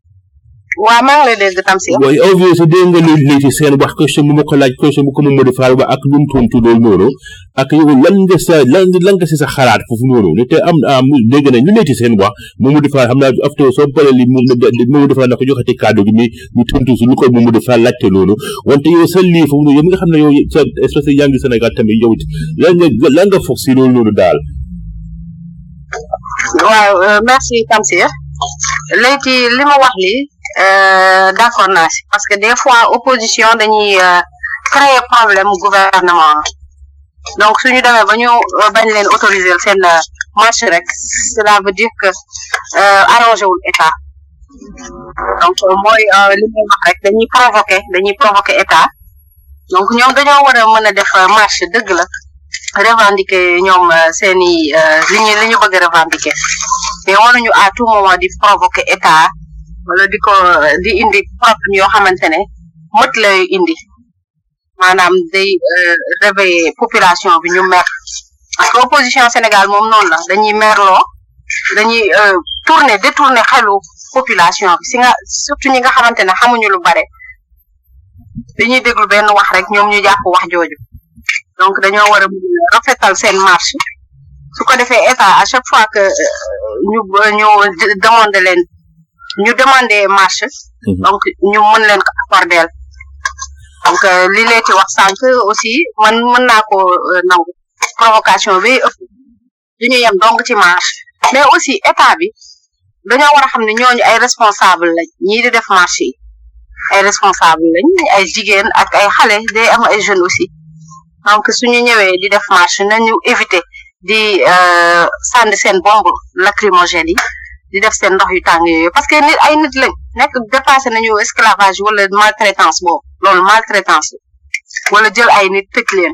waaw maa ngi lay dégg tam si. waaye au vu sa dégg nga li li ci seen wax question bu ma ko laaj question bu ko Mamadou Fall ba ak lu mu tontu loolu noonu ak yow lan nga sa lan lan nga si sa xalaat foofu noonu ne te am am dégg nañ lu ne ci seen wax Mamadou Fall xam naa after soo paree li moom Mamadou Fall na ko joxati kàddu gi mi ñu tontu si lu ko Mamadou Fall laajte loolu wante yow sa lii foofu noonu yow mi nga xam ne yow sa espèce yaa ngi Sénégal tamit yow it lan nga lan nga foog si loolu noonu daal waaw euh, merci Tamsir léegi li ma wax li euh, d'accord naa si parce que des fois opposition dañuy euh, créer problème gouvernement donc suñu demee ba ñu euh, bañ leen autoriser seen euh, marche rek cela veut dire que euh, arrangé wul état donc euh, mooy euh, li may wax rek dañuy provoquer dañuy provoquer état donc ñoom dañoo war a mën a def marche dëgg la revendiquer ñoom seen i li ñu li ñu bëgg a revendiquer mais waruñu à tout moment di provoquer état wala di ko di indi problème yoo xamante ne mët lay indi maanaam day réveiller population bi ñu mer parce que opposition Sénégal moom noonu la dañuy merloo dañuy tourner détourner xelu population bi si nga surtout ñi nga xamante ne xamuñu lu bare dañuy déglu benn wax rek ñoom ñu jàpp wax jooju donc dañoo war a rafetal seen marche su ko defee état à chaque fois que euh, ñu ñu demandé leen ñu demandé marche mhm. donc ñu mën leen ko accordeel donc euh, li leeti wax sànq aussi man mën naa ko euh, nangu provocation bi du ñu yem dong ci marche mais aussi état bi dañoo war a xam ne ñooñu ay responsable lañ ñii di def marche yi ay responsable lañ ay jigéen ak ay xale day am ay jeunes aussi donc suñu ñëwee di def marche nañu éviter di euh, sànni seen bombe lacrymogène yi di def seen ndox yu tàng yooyu parce que nit ay nit lañ nekk dépassé nañu esclavage wala maltraitance boobu loolu maltraitance la wala jël ay nit tëj leen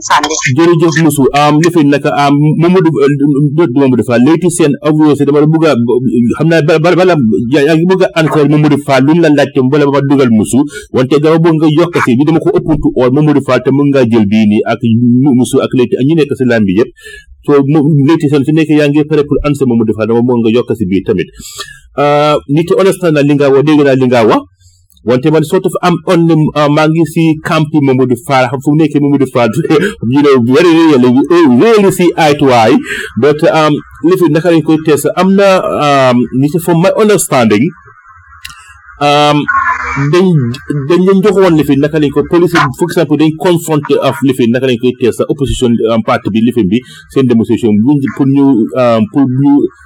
sànni jërëjëf Moussa am li fi naka am Mamadou du Mamadou Fall léegi seen avoué si dama la bëgg a xam naa bala bala bala yaa ngi bëgg a encore Mamadou Fall lu ñu la laajte bala ma dugal Moussa wante dama bëgg nga yokk si bi dama ko ëppantu ool Mamadou Fall te mën ngaa jël bii nii ak Moussa ak léegi ak ñi nekk si lamb bi yëpp so léegi seen su nekkee yaa ngi pare pour answer Mamadou Fall dama bëgg nga yokk si bii tamit nit yi honnêtement na li nga wax dégg naa li nga wax wante man sort of am on the uh, maa ngi si camp yi Mamadou Fall xam fu mu nekkee Mamadou Fall you know very rarely we oh, rarely see eye to eye but um li fi naka lañ koy test am na um ni si from my understanding um dañ dañ leen joxoon li fi naka lañ ko police for example dañ confronté af li fi naka lañ koy test opposition um, parti bi li fi bi seen démonstration buñ pour ñu um, pour ñu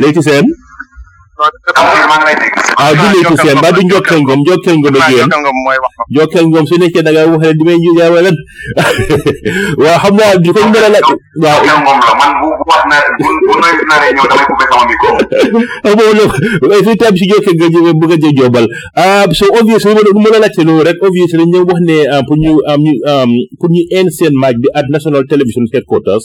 léegi ci seen ah du léegi ci seen ba du njokkee ngom njokkee ngom ak yéen njokkee ngom su nekkee da nga wax ne di may ñu yaay lan waaw xam naa di ko mën a la waaw xam nga fi tam si jokkee nga jëmee bëgg a jë jobal ah so obvious lu ma la laajte loolu rek obvious ñu wax ne pour ñu am ñu pour ñu end seen match bi at national television headquarters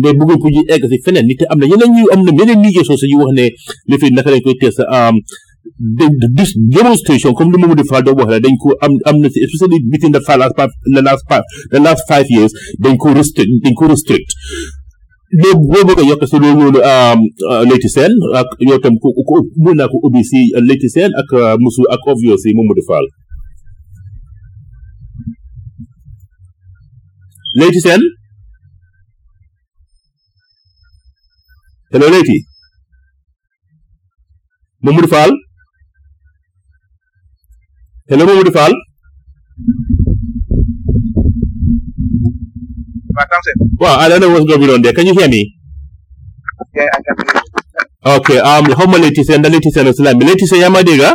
mais bëggul ko ñu egg si feneen nit am na yeneen ñu am na yeneen liggéey soo sa ñu wax ne li fi naka lañ koy test dis demonstration comme li Mamadou Fall doon wax la dañ ko am am na si especially within the last five the last five the last five years dañ ko restrict dañ ko restrict léegi boo bëgg a yokk si loolu noonu um, uh, Leyti Sène ak yow tam ku ku mën naa ko ubbi si uh, Leyti Sène ak uh, Musu ak Ovio si Mamadou Fall Leyti Sène te loolu léegi Mamadou Fall te la Mamadou Fall. waaw Tamsir. waaw ah dana wos dobi doon de can you hear me. yeah I can. ok um xaw ma Laetitia ndax Laetitia na si laaj bi Laetitia yaa ma dégg ah?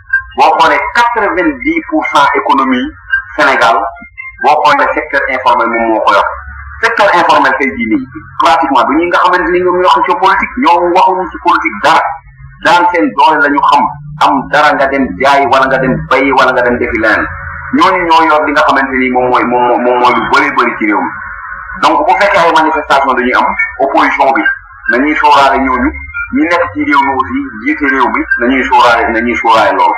boo xoolee quatre vingt dix pour cent économie Sénégal boo xoolee secteur informel moom moo ko yor secteur informel tey jii nii pratiquement du ñi nga xamante ni ñoom ñoo xam ci politique ñoom waxuñu ci politique dara daan seen doole la ñu xam am dara nga dem jaay wala nga dem bay wala nga dem defi leneen ñooñu ñoo yor li nga xamante ni moom mooy moom moo moom mooy lu bëree bëri ci réew mi donc bu fekkee ay manifestation dañuy am opposition bi nañuy sóoraale ñooñu ñi nekk ci réew mi aussi jiite réew mi nañuy sóoraale nañuy sóoraale loolu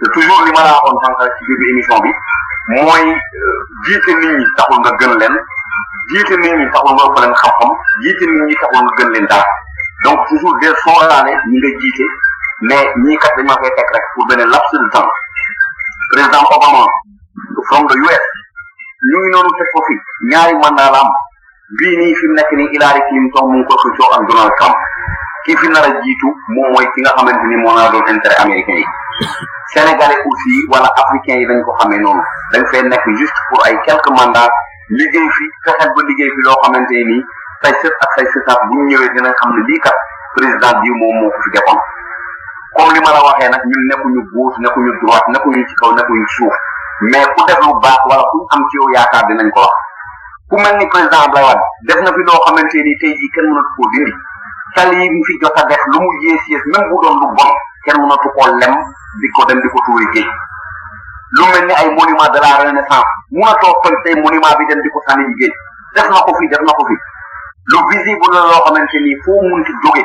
te toujours li ma laa waxoon sànq ci début émission bi mooy euh, jiite nit ñi taxul nga gën leen jiite nit ñi taxul nga ëpp leen xam-xam jiite nit ñi taxul nga gën leen dara donc toujours des sóoraale ñi nga jiite mais ñii kat dañ ma koy teg rek pour benn laps de temps président Obama from the US ñu ngi noonu teg ko fi ñaari mandat la am bii nii fi mu nekk nii Hillary Clinton mu ngi ko xëccoo ak Donald Trump kii fi nar a jiitu moom mooy ki nga xamante ni moo nar a doon intérêt américain yi sénégalais aussi wala africain yi dañ ko xamee noonu dañ fay nekk juste pour ay quelques mandats liggéey fi fexe ba liggéey fi loo xamante ni nii say sët ak say sëtaat bu ñu ñëwee dinañ xam ne lii kat président bi moom moo ko fi defoon comme li ma la waxee nag ñun nekkuñu gauche nekkuñu droite nekkuñu ci kaw nekkuñu suuf mais ku def lu baax wala ku am ci yow yaakaar dinañ ko wax ku mel ni président Abdoulaye Wade def na fi loo xamante ni tey jii kenn mënatu koo dindi tali yi mu fi jot a def lu mu yées yées même bu doon lu bon kenn mënatu koo lem di ko dem di ko tuuri géej lu mel ni ay monument de la renaissance mënatoo toj tey monument bi dem di ko sànni ji géej def na ko fi def na ko fi lu visible la loo xamante ni foo munti jóge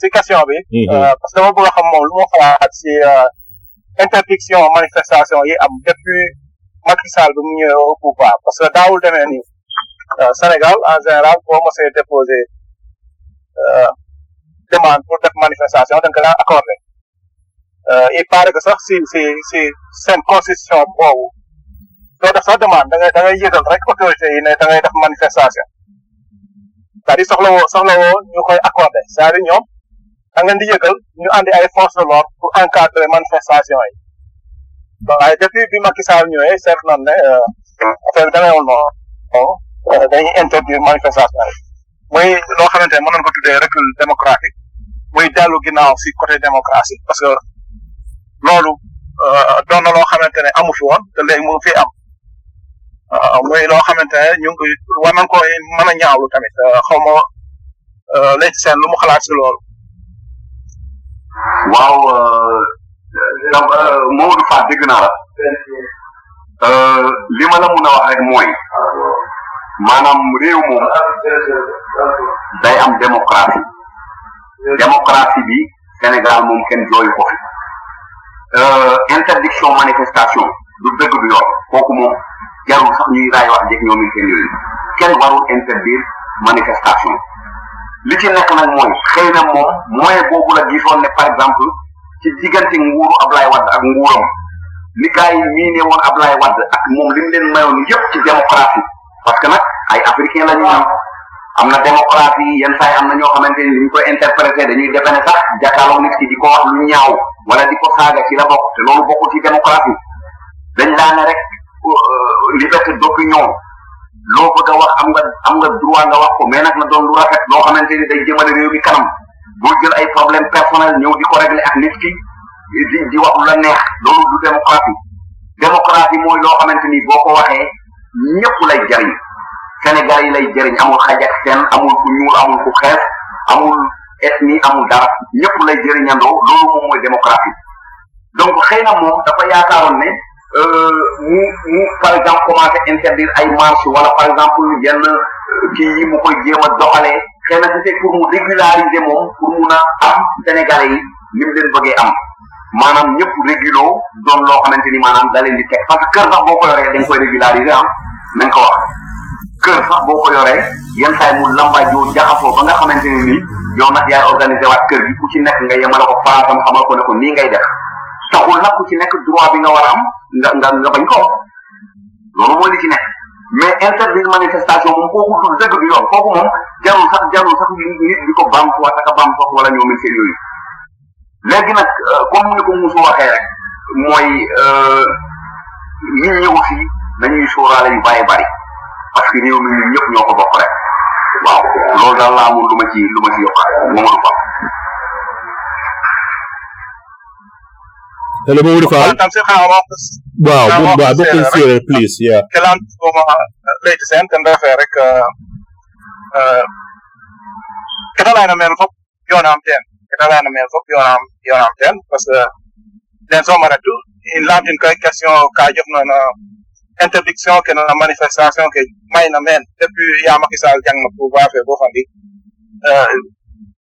si question bi. Euh, parce que dama bëgg a xam moom lu ma xalaat si euh, interdiction manifestation yi am depuis Macky Sall bi mu ñëwee au pouvoir parce que daawul demee nii euh, Sénégal en général boo mosee déposé demande pour def manifestation da nga ko daan accordé il paraît que sax si si si seen constitution boobu doo def sax demande da ngay da ngay yëgal rek autorité yi ne da ngay def manifestation c'est-à-dire soxla woo soxla woo ñu koy accordé c'est-à-dire ñoom da ngeen di yëgal ñu andi ay force de l'ordre pour encadrer manifestation yi waaye depuis bi Macky Sall ñëwee seet nañ ne affaire bi demeewul noonu dañuy interdire manifestation yi muy loo xamante ne mën nañu ko tuddee recul démocratique muy dellu ginnaaw si côté démocratie parce que loolu euh, doon na loo xamante ne amu fi woon te léegi mu fi am euh, muy loo xamante ne ñu ngi war nañ ko mën a ñaawlu tamit euh, xaw ma léegi seen lu mu xalaat si loolu. waaw. sam Maodo Fall dégg naa la euh, li ma la mun a wax rek mooy maanaam réew moom day am démocratie démocratie bi Sénégal moom kenn jooyu ko fi euh, interdiction manifestation du dëgg du yoon kooku moom jarul sax ñuy raay wax jëkk ñoom seen yooyu kenn warul interdire manifestation li ci nekk nag mooy xëy na moom moyen boobu la gisoon ne par exemple ci diggante nguuru Ablaye Wade ak nguuram li gars yi mii ne woon Ablaye Wade ak moom li mu leen mayoon yëpp ci démocratie parce que nag ay africain la ñu am am na démocratie yenn saa yi am na ñoo xamante ni ñu koy interprété dañuy defe ne sax jàkkaarloo nit ki di ko wax lu ñaaw wala di ko saaga ci la bokk te loolu bokkul ci démocratie dañ laa ne rek euh, liberté d'opinion loo bëgg a wax am nga am nga droit nga wax ko mais nag na doon lu rafet loo xamante ni day jëmale réew mi kanam doo jël ay problème personnel ñëw di ko régler ak nit ki di di wax lu la neex loolu du démocratie démocratie mooy loo xamante ni boo ko waxee ñëpp lay jariñ Sénégal yi lay jariñ amul xaj ak seen amul ku ñuul amul ku xees amul ethnie amul dara ñëpp lay jëriñandoo loolu moom mooy démocratie donc xëy na moom dafa yaakaaroon ne mu mu par exemple commencé interdire ay marche wala par exemple yenn kii yi mu koy jéem a doxalee xëy na c'était pour mu régulariser moom pour mun a am sénégalais yi ni mu leen bëggee am maanaam ñëpp régulo doon loo xamante ni maanaam da leen di teg parce que kër sax boo ko yoree dañ koy régulariser ah nañ ko wax kër sax boo ko yoree yenn saa yi mu lambajoo jaxasoo ba nga xamante ni nii yow nag yaay organiser waat kër gi ku ci nekk nga yemale ko faasam xamal ko ne ko nii ngay def taxul nag ku ci nekk droit bi nga war a am nga nga nga bañ ko loolu mooy li ci nekk mais interdire manifestation moom kooku dul dëgg bi yoon kooku moom jarul sax jarul sax nit di ko bamtuwaat ak a bamtuwaat wala ñoom it seen yooyu léegi nag comme ni ko musu waxee rek mooy nit ñi aussi dañuy sóoraale yu bàyyi bari parce que réew mi ñun ñëpp ñoo ko bokk rek waaw loolu daal laa amul lu ma ci lu ma ci yokkaat moom du fa Hello, mo wuli ko. Waaw, tam si xaaral ma wax Waaw, Naa bu wax baax, bu séeréer rek. séeréer, please, yeah. kelaan ko ma léegi seen kan defee rek ketalaana mel fop yoonam teen ketalaana mel fop yoonam yoonam teen parce que den soo mara tu in laamtin koy question ka jof na na interdiction ke na manifestation ke may na meen depuis yaa Macky Sall jang na pouvoir fe bo fandi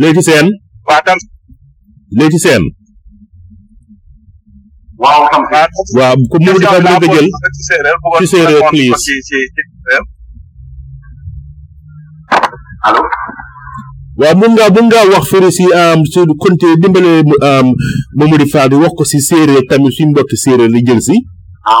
léegi seen. waa tam. léegi seen. waaw xam nga. waaw comme moom dafa bëgg a jël ci séeréer ci séeréer please. allo. waaw mun ngaa mun ngaa wax fëri si um, su konte dimbale um, Momady Fall bi wax ko si séeréer tamit suñu mbokk séeréer li jël si. Ah,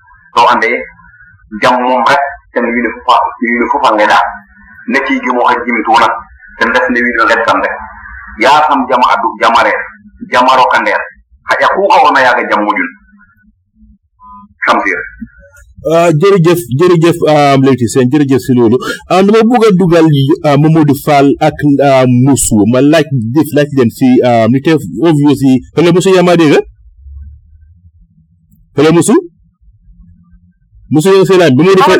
soo andee jam moom rek te ne wii dafa fa wii dafa fa ngay daal ne kii gi wax ak jimi tuuna te def ne wii dina tan rek yaa xam jama addu jamare jamaro kandeer xaja ku ko wona yaaga jam mujul xam si rek ah, jërëjëf jërëjëf ah, Leyti Sène jërëjëf si loolu ah, dama bëgg a dugal Mamadou Fall ak Moussou ma laaj def laaj leen si ni te obvious yi wala Moussou yaa maa dégg fële musu musu yaa ngi si laaj bi Mamadou Faye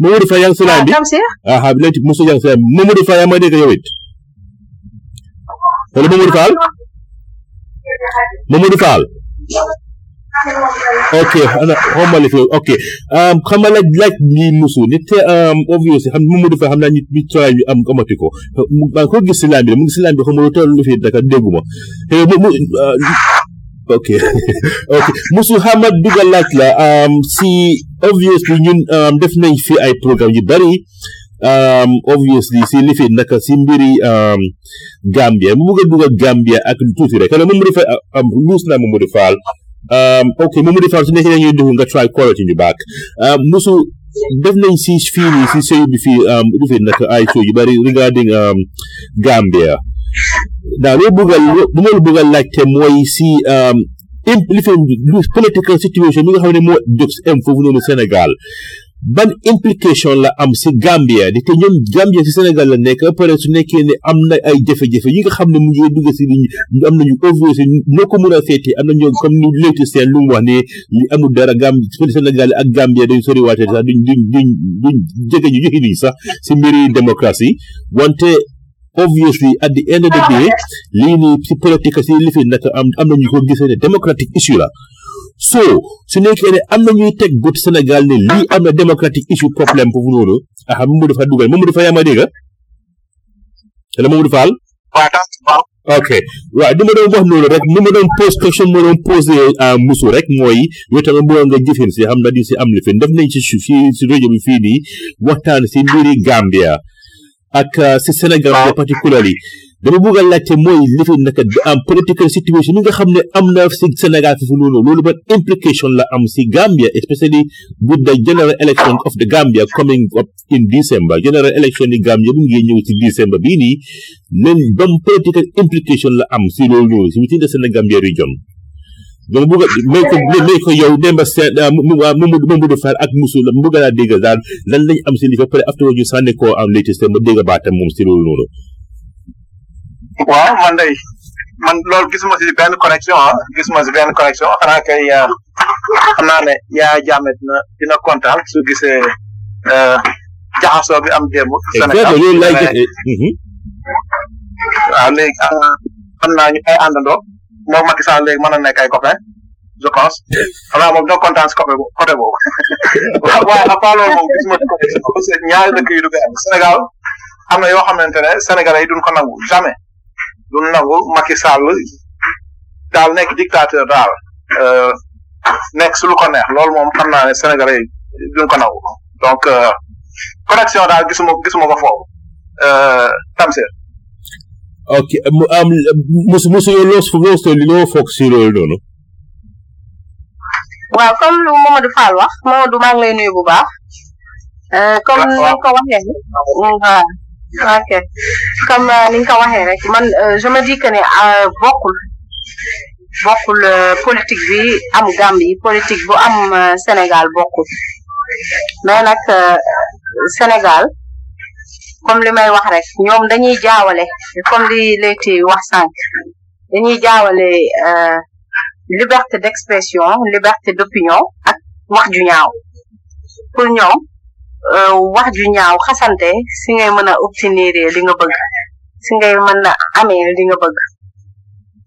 Mamadou Faye yaa ngi si laaj bi ah ah léegi musu yaa ngi si laaj bi Mamadou Faye yaa may dégg yow it wala Mamadou Fall Mamadou Fall ok ana xombali fi ok um, xam nga laaj laaj bi musu nit te um, obvious xam mu mu defee xam naa nit bi try bi am amati ko maa ko gis si lambi mu ngi si lambi xam nga lu toll lu fi daka dégguma eh, mu mu uh, ok ok Musu Hamad dugal laaj la um, si obviously ñun um, def nañ fi ay programme yu bari um, obviously si lifi naka si mbiri um, Gambia mu bëgg a dugal Gambia ak lu tuuti rek xanaa Mamadou Fall am luus naa Mamadou Fall um, ok Mamadou Fall su nekkee ñuy dugg nga try quality ñu baak um, Musu def nañ si fii nii si sëy bi fii um, du fi nag ay show yu bari regarding um, Gambia daa loo bëggal bu ma la bëggal laajte mooy si um, im- li fi lu political situation mi nga xam ne moo jóg si am foofu noonu Sénégal ban implication la am si Gambia di te ñoom Gambia si Sénégal la nekk pare su nekkee ne am na ay jafe-jafe yi nga xam ne mu ngi dugg si nit ñi am nañu obvious ñoo ko mën a seeti am na ñoo comme ni léegi seen lu mu wax ne li amul dara gàm Sénégal yi ak Gambie dañ sori waatee sax duñ duñ duñ duñ jege ñu joxe duñ sax si mbiri démocratie wante obviously at the end of the day lii nii si politique si li fi nekk am am na ñu ko gisee ne democratic issue la so su nekkee ne am na ñuy teg bët Sénégal ne lii am na democratic issue problème foofu noonu ah Mamadou dafa dugal Mamadou dafa yaa ma dégg te la Mamadou Fall. waaw tax waaw. ok waaw li ma doon wax noonu rek li ma doon pose question ma doon posé à Moussa rek mooy yow tamit boo nga jëfin si xam na di si am li fi def nañ si si si rajo bi fii nii waxtaan si mbiri Gambia ak euh, si Sénégal en particulier yi dama bëgg a laajte mooy li fi naka di am political situation mi nga xam ne am na si Sénégal foofu noonu loolu ban implication la am si Gambia especially with the general election of the Gambia coming up in December general election yi Gambia bu ngi ñëw ci December bii nii leen ban political implication la am si loolu noonu si within the Senegambia region donc bu may ko may ko yow Demba Sène Mamadou Mamadou Fall ak Moussa la mu bëgg laa dégg daal lan lañ am si li fa pare after ñu sànni koo am latest ma dégg baatam moom si loolu noonu. waaw man day man loolu gisuma si benn connexion ah gisuma si benn connexion xanaa kay xam naa ne yaa jàmme dina dina kontaan su gisee jaxasoo bi am démb. Sénégal loolu lay jëfee. waaw léegi xam naa ñu ay àndandoo moom Macky Sall léegi mën na nekk ay copain je pense xam naa moom dina kontaan si côté boobu côté boobu waaw waaye à part loolu moom gis nga ko parce que ñaari dëkk yu du benn Sénégal am na yoo xamante ne Sénégalais yi duñ ko nangu jamais. du nangu Macky Sall daal nekk dictateur daal euh, nekk su lu ko neex loolu moom xam naa ne Sénégalais yi duñ ko nangu donc euh, connexion daal gisuma gisuma ko foofu euh, Tamsir. ok am musu musu yow loo loo foog si loolu noonu. waaw comme lu Mamadou Fall wax Mamadou maa ngi lay nuyu bu baax. Euh, comme ni nga ko waxee ni waaw ok comme euh, ni nga ko waxee rek man euh, je me dis que ne euh, bokkul bokkul euh, politique bi am Gambie politique bu am euh, Sénégal bokkul mais nag euh, Sénégal comme li may wax rek ñoom dañuy jaawale comme li Leyti wax sànq dañuy jaawale euh, liberté d'expression liberté d'opinion ak wax ju ñaaw pour ñoom euh, wax ju ñaaw xasante si ngay mën a obtenir li nga bëgg si ngay mën a amee li nga bëgg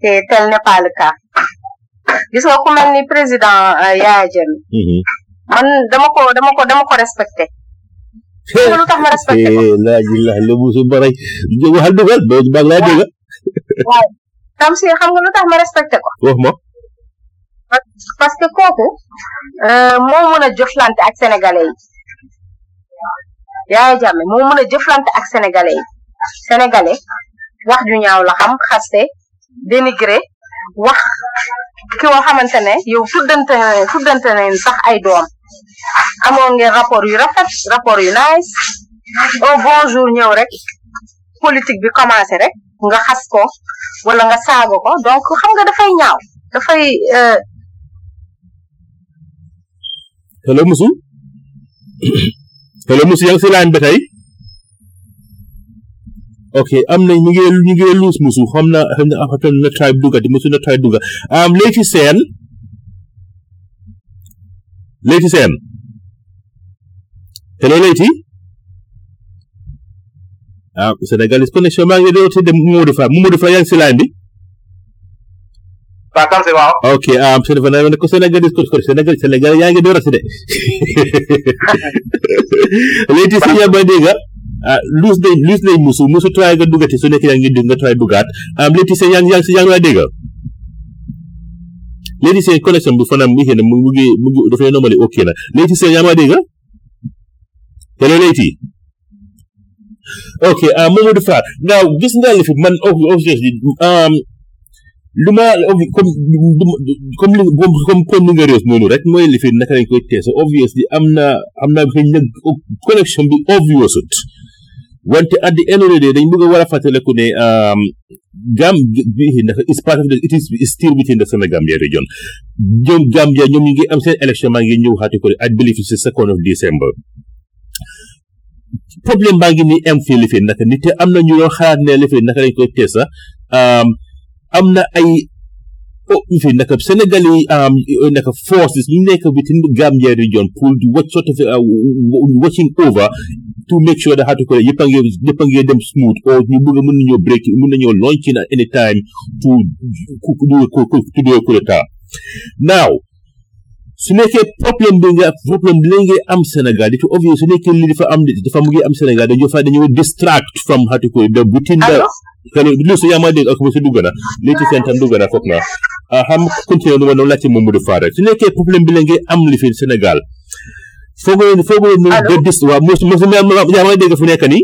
te tel n'est pas le cas gis nga ku mel ni président euh, Yaya Jammeh mhm. man dama ko dama ko dama ko respecté lu tax ma respecté ko eh, laa ji la la musu baray waxal dugal ba laa dégg waaw Tamsir xam nga lu tax ma respecté ko. wax ma. parce que kooku euh, moo mën a jëflante ak sénégalais yi Yaya Jammeh moo mën a jëflante ak sénégalais yi sénégalais wax ju ñaaw la xam xaste dénigré wax ki nga xamante ne yow tuddante tuddante nañ sax ay doom amoo ngeen rapport yu rafet rapport yu nice au bonjour ñëw rek politique bi commencé rek nga xas ko wala nga saago ko donc xam nga dafay ñaaw dafay. Euh, hello Musu hello Musu yaa si laan ba tey ok am na ñu ngi ñu ngi luus Musu xam na xam na xam na try dugga di Musu na try dugga am léegi seen léegi seen. Hello, lady. ah Sénégal is connection maa ngi doon ci dem Momadou Fall Momadou Fall yaa ngi si line bi. waaw kan si waaw. ok ah monsieur Ndefane daa mel ne ko Sénégal is connection Sénégal Sénégal yaa ngi door a si de. léegi si ñebe ba dégg nga ah luus day luus day musu musu try nga duggati su nekk yaa ngi dugg nga try duggaat ah léegi si yaa ngi yaa ngi si yaa ngi laa dégg. léegi seen connexion bi fanam mi xëy na mu ngi mu ngi dafay normali ok na léegi seen yaa ma dégg hello léegi ok ah Mamadou Fall now gis nga li fi man ok ok um, lu ma comme comme li comme comme li nga réew noonu rek mooy li fi naka lañ koy tees obviously am na am na xëy na connexion bi obvious wante at the end of the day dañ bëgg a war a fàttaliku ne um, gam bii dafa is part of the it is is still within the Senegambia region ñoom Gambia ñoom ñu ngi am seen élection maa ngi ñëw xaati ko I believe it's the second of December problème baa ngi ni am fii lifin naka nit te am na ñu doon xalaat ne lifin naka lañ koy tee sax um, am na ay oh fi nekk Sénégal yi am nekk forces ñu nekk within the Gambia region pour di watch sort of uh, watching over to make sure that how to call it yëpp a ngi yëpp a ngi dem smooth or ñu bëgg a mën nañoo break mën nañoo launch in at any time to to do a coup d'état now su nekkee problème bi nga problème bi ngay am Sénégal it obvious su nekkee li dafa am dafa mu ngi am Sénégal dañoo fa dañoo distract from hati ko de butin da kani lu su yama dégg ak mu su dugg na li ci seen tam dugg na foog na a xam continuer lu ma doon laajte Mamadou Fara su nekkee problème bi la ngay am li fi Sénégal foogoo foogoo nu de dis waaw mu mu su ma yaa ma dégg fu nekk nii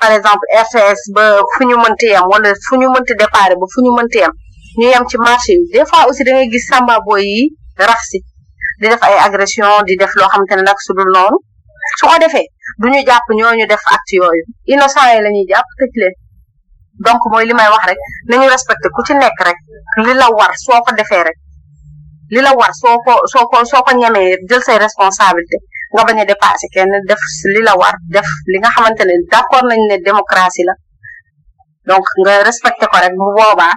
par exemple RTS ba fu ñu mënti yem wala fu ñu mënti déparé ba fu ñu mënti yem ñu yem ci marché yi des fois aussi da ngay gis samba boy yi rax si di def ay agression di def loo xamante ne nag su dul noonu su ko defee du ñu jàpp ñooñu def acte yooyu innocent yi la ñuy jàpp tëj leen donc mooy li may wax rek nañu respecté ku ci nekk rek li la war soo ko defee rek li la war soo ko soo ko soo ko ñemee jël say responsabilité nga bañ a dépassé kenn def li la war def li nga xamante ne d'accord nañ ne démocratie la donc nga respecté ko rek bu boobaa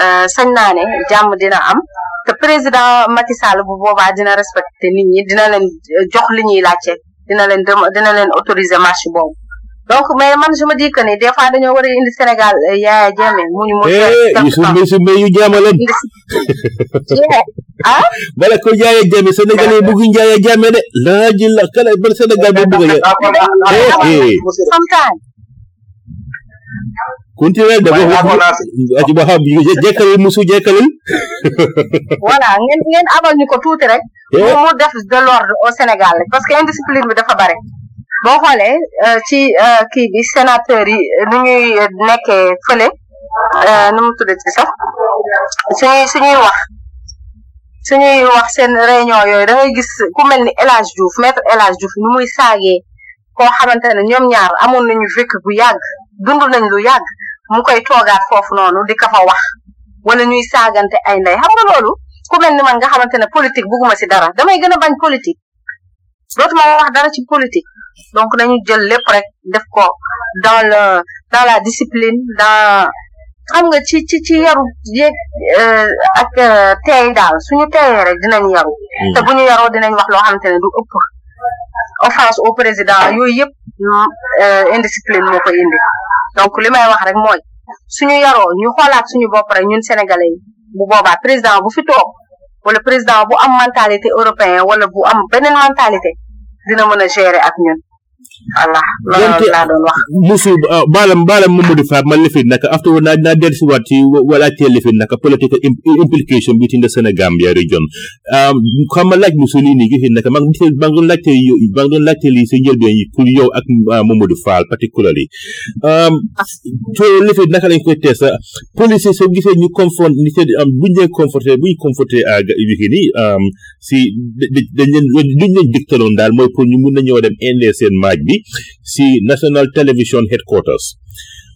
euh, sañ naa ne jàmm dina am te président Macky Sall bu boobaa dina respecté nit ñi dina leen jox li ñuy laajte dina leen dem dina leen autoriser marche boobu donc mais man je me dis que ni des fois dañoo war a indi Sénégal euh, Yaya Jammeh mu ñu. mu eh, Youssouf Mbaye su Mbaye yu jaama leen. ah. bala ko Yaya Jammeh Sénégalais yi bëgguñ Yaya Jammeh de. laa ji la kala ban Sénégal boo bëgg a. Eh, eh. sometimes continuer de wax ba xam jekkalul musu jekkalul voilà ngeen ngeen abal ñu ko tuuti rek eh? mu mu def de l'ordre au Sénégal parce que indiscipline bi dafa bare boo xoolee euh, ci euh, kii bi sénateur yi nu ñuy nekkee fële euh, nu mu tudd ci sax suñuy suñuy wax suñuy wax seen réunion yooyu da ngay gis ku mel ni El Hadj Diouf maître El Hadj Diouf nu muy saagee koo xamante ne ñoom ñaar amoon nañu vécu bu yàgg dund nañ lu yàgg mu koy toogaat foofu noonu di ka fa wax wala ñuy saagante ay ndey xam nga loolu ku mel ni man nga xamante ne politique bugguma si dara damay gën a bañ politique dootuma wax dara ci politique donc nañu jël lépp rek def ko dans le dans la discipline dans xam nga ci ci ci yaru yeeg euh, ak euh, teey daal suñu teeyee rek dinañ yaru hmm. te bu ñu yaroo dinañ wax loo xamante ne du ëpp offense au président yooyu yëpp euh, indiscipline moo ko indi donc li may wax rek mooy suñu yaroo ñu xoolaat suñu bopp rek ñun sénégalais yi bu boobaa président bu fi toog wala président bu am mentalité européen wala bu am beneen mentalité dina mën a gérer ak ñun voilà loolu laa doon wax. monsieur euh, Balam Balam Mamadou Fall man lifin naka after woon naa naa dellusiwaat ci walaajtee lifin naka political implication between the Senegambia region ah, xam ma laaj Mussolini gis nga naka maa ngi doon maa ngi doon laajte yow maa ngi doon laajte lii sa njëlbeen yi pour yow ak ah, Mamadou Fall particularly ah, soo lifee naka lañ koy test ah, police soo gisee ñu confront ni seen am buñ leen confronté buñ confronté ah, ga- yu kii nii ah, si da- da- dañ leen luñ leen dictaloon daal mooy pour ñu mun nañoo dem indee seen maaj bi si National Television Headquarters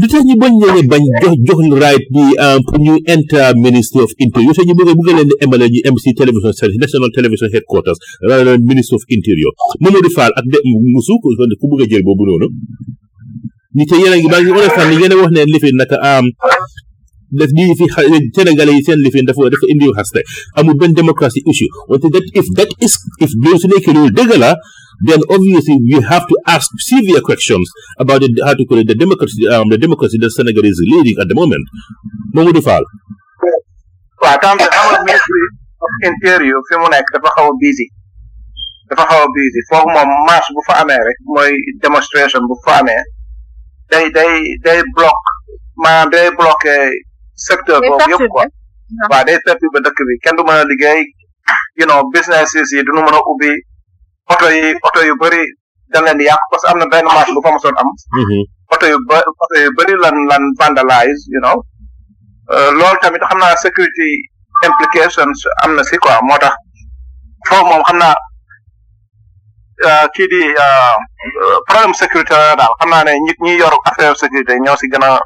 lu tax ñu bañ leen a bañ jox jox right bi euh, pour ñu enter ministry of interior te ñu bëgg bëgg leen di emale ñu em si télévision service national television headquarters rather than ministry of interior Mamadou Fall ak de musu ku ku bëgg a jël boobu noonu ñu te yéen a ngi baa ngi understand ni yéen a wax ne lifi naka am def lii fi Sénégalais yi seen lifin dafa dafa indi xaste amul benn démocratie issue wante that if that is if loolu su nekkee loolu dëgg la then obviously we have to ask severe questions about the, how to call it, the democracy, um, the democracy that Senegal is leading at the moment. Mamadou Fall. waaw tam xam nga ministry of interior fi mu nekk dafa xaw a busy dafa xaw a busy foofu moom marche bu fa amee rek mooy démonstration bu fa amee day day day bloc maanaam day bloqué secteur boobu yëpp quoi waaw day perturbé dëkk bi kenn du mën a liggéey you know businesses yi duñu mën a ubbi oto yi oto yu bëri dañ leen di yàq parce que am na benn marché bu fa mosoon am mhm. oto yu ba oto yu bëri lan lan vandalise you know euh, loolu tamit xam naa security implications am na si quoi moo tax foofu moom xam naa kii di problème sécurité la daal xam naa ne ñi ñi yor affaire sécurité ñoo si gën a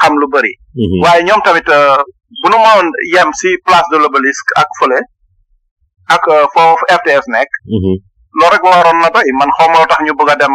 xam lu bëri. Mhm. waaye ñoom tamit bu nu mënoon yem si place de l'obélisque ak fële ak foofu RTS nekk. Mhm. loolu rek waroon na doy man xaw ma tax ñu bëgg a dem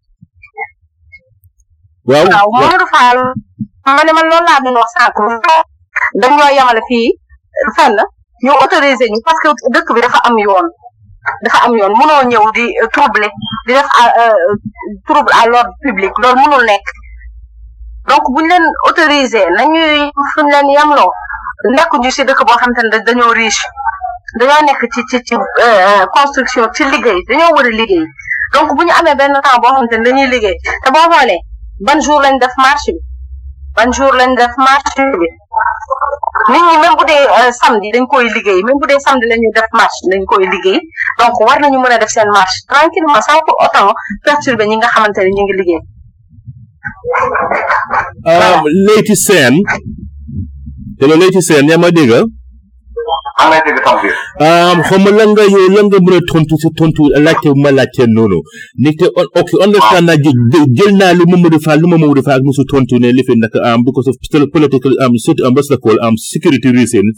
waaw waaw Mamadou Fall ma ne man loolu laa doon wax sànq dañ ñoo yemale fii fenn ñu autorisé ñu parce que dëkk bi dafa am yoon dafa am yoon mënoo ñëw di troubler di def trouble à l'ordre public loolu mënul nekk donc bu ñu leen autorisé nañuy fu ñu leen yemloo nekkuñu si dëkk boo xam te ne dañoo riche dañoo nekk ci ci ci euh, construction ci liggéey dañoo war a liggéey donc bu ñu amee benn temps boo xam te ne dañuy liggéey te boo xoolee ban jour lañ def marche bi ban jour lañ def marche bi nit ñi même bu dee euh, samedi dañ koy liggéey même bu dee samedi la ñuy def marche dañ koy liggéey donc war nañu mën a def seen marche tranquillement sans pour autant perturber ñi nga xamante ne ñu ngi liggéey ah Leyti Sène. te loolu Leyti Sène yaa ma dégg. am na dégg tam biir. xaw ma lan nga yow lan nga mën a tontu si tontu laajte ma laajte noonu. nit te ok understand naa jël naa lu Mamadou Fall lu Mamadou Fall ak musu tontu ne li fi nag am because of political am surtout am security reasons.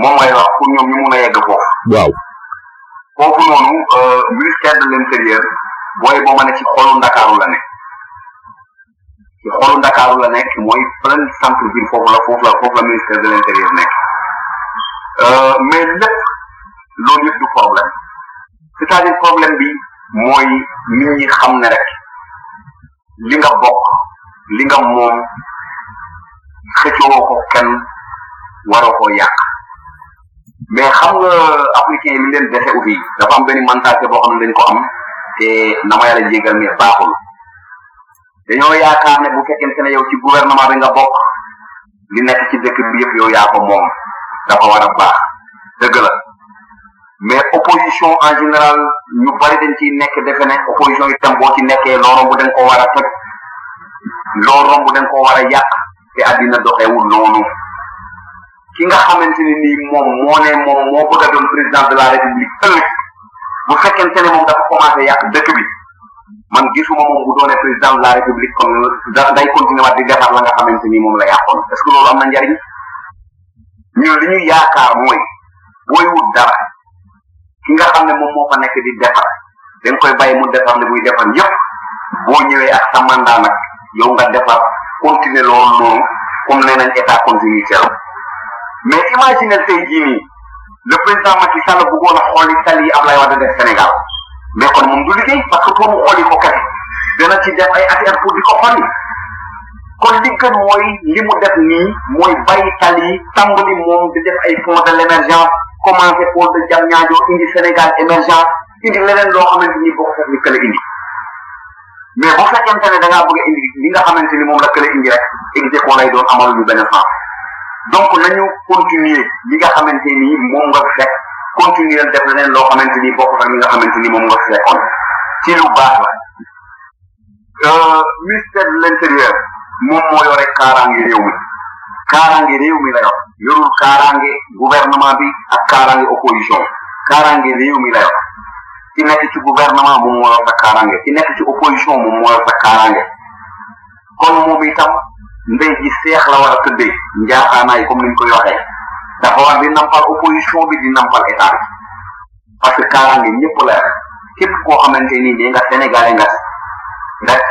moom ngay wax pour ñoom ñu mun a yegg foofu. waaw. foofu noonu euh, ministère de l'intérieur booy boo ma ne ci xolu Ndakaaru la ne ci xolu Ndakaaru la nekk mooy plein centre ville foofu la foofu la foofu la ministère de l'intérieur nekk euh, mais lépp loolu yëpp du problème c'est-à-dire problème bi mooy nit ñi xam ne rek. li nga bokk li nga moom xëccoo ko kenn waroo koo yàq mais xam nga africain li leen dese aussi dafa am benn mentalité boo xam ne dañ ko am te na ma yàlla jégal mais baaxul dañoo yaakaar ne bu fekkente ne yow ci gouvernement bi nga bokk li nekk ci dëkk bi yëpp yow yaa ko moom dafa war a baax dëgg la mais opposition en général ñu bari dañ ciy nekk defe ne opposition yi tam boo ci nekkee loo romb dañ ko war a toj loo romb dañ ko war a yàq te àddina doxewul noonu ki nga xamante ne nii moom moo ne moom moo bëgg a doon président de la république ëllëg bu fekkente ne moom dafa commencé yàq dëkk bi man gisuma moom bu doone président de la république kon da day continuer waat di defar la nga xamante ni moom la yàqoon est ce que loolu am na njariñ ñun li ñuy yaakaar mooy booy wut dara ki nga xam ne moom moo fa nekk di defar dañ koy bàyyi mu defar li muy defar yépp boo ñëwee ak sa mandat nag yow nga defar continuer loolu noonu comme nee nañ état continuité la mais imaginer tey jii nii le président Macky Sall bëggoon a xooli tali yi Ablaye Wade def Sénégal mais kon moom du liggéey parce que pour mu xooli ko kese dana ci def ay at pour di ko xooli kon li gën mooy li mu def nii mooy bàyyi tali yi tàmbali moom di def ay fonds de l' émergence commencé pôle de Diamniadio indi Sénégal émergent indi leneen loo xamante ni boo ko fekk ni kële indi mais bu fekkente ne da ngaa bëgg a indi li nga xamante ni moom la kële indi rek exéco lay doon amal lu benn sens donc nañu continuer li nga xamante ni moom nga fekk continuer def leneen loo xamante ni bokk ak li nga xamante ni moom nga fekkoon ci lu baax la euh, ministère de l'intérieur moom moo yore kaaraange réew mi kaaraange réew mi la yor yorul kaaraange gouvernement bi ak kaaraange opposition kaaraange réew mi la yor ki nekk ci gouvernement moom moo yor sa kaaraange ki nekk ci opposition moom moo yor sa kaaraange kon moom itam ndey ji seex la war a tëddee njaaxaanaay comme ni ñu koy waxee dafa war di nampal opposition bi di nampal état bi parce que kaaraange ñëpp la képp koo xamante ni nee nga sénégalais nga rek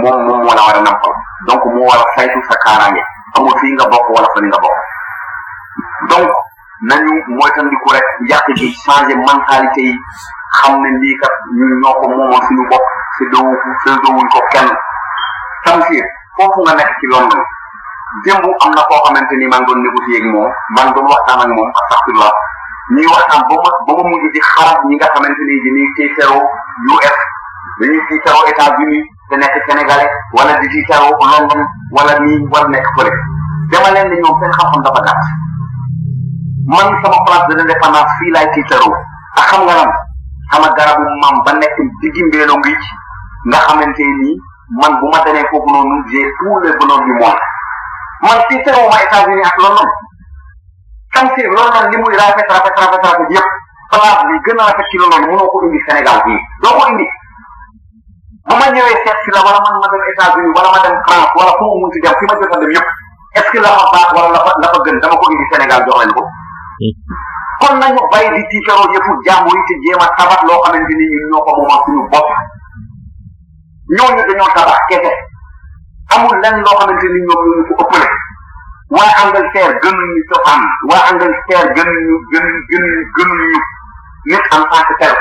moom moom moo la war a nampal donc moo war a saytu sa kaaraange amul fii nga bokk wala fa nga bokk donc nañu moytandiku rek yàq gi changé mentalité yi xam ne lii kat ñun ñoo ko moomoon suñu bopp si doowu si doowuñ ko kenn tamsiir foofu nga nekk ci London démb am na koo xamante ni maa ngi doon négocier ak moom maa ngi doon waxtaan ak moom astafirlah ñuy waxtaan ba ma ba ma mujj di xalaat ñi nga xamante ni dañuy tiitaroo US dañuy tiitaroo États-Unis te nekk Sénégalais wala di tiitaroo London wala nii wala nekk fële dama leen ne ñoom seen xam-xam dafa gàtt man sama place de l'indépendance fii laay tiitaroo ak xam nga lan sama garabu maam ba nekk diggi mbeelo ngi nga xamante ni man bu ma demee foofu noonu j'ai tous les bonheurs du monde man si seewu ma États-Unis ak London kam si London li muy rafet rafet rafet rafet yëpp place bi gën a rafet ci London mënoo ko indi Sénégal bii doo ko indi bu ma ñëwee seet si la wala man ma dem États-Unis wala ma dem France wala fu mu munti dem fi ma jot a dem yëpp est ce que la fa baax wala la fa la fa gën dama ko indi Sénégal jox leen ko kon nañu bàyyi di tiikaroo yëfu jàmbur yi te jéem a tabax loo xamante ni ñun ñoo ko moomal suñu bopp ñooñu dañoo tabax kese amul lenn loo xamante ni ñoom ñoo ñu ko ëppale waa Angleterre gënuñu cosaan waa Angleterre gënuñu gënuñu gënuñu gënuñu nit en tant que tel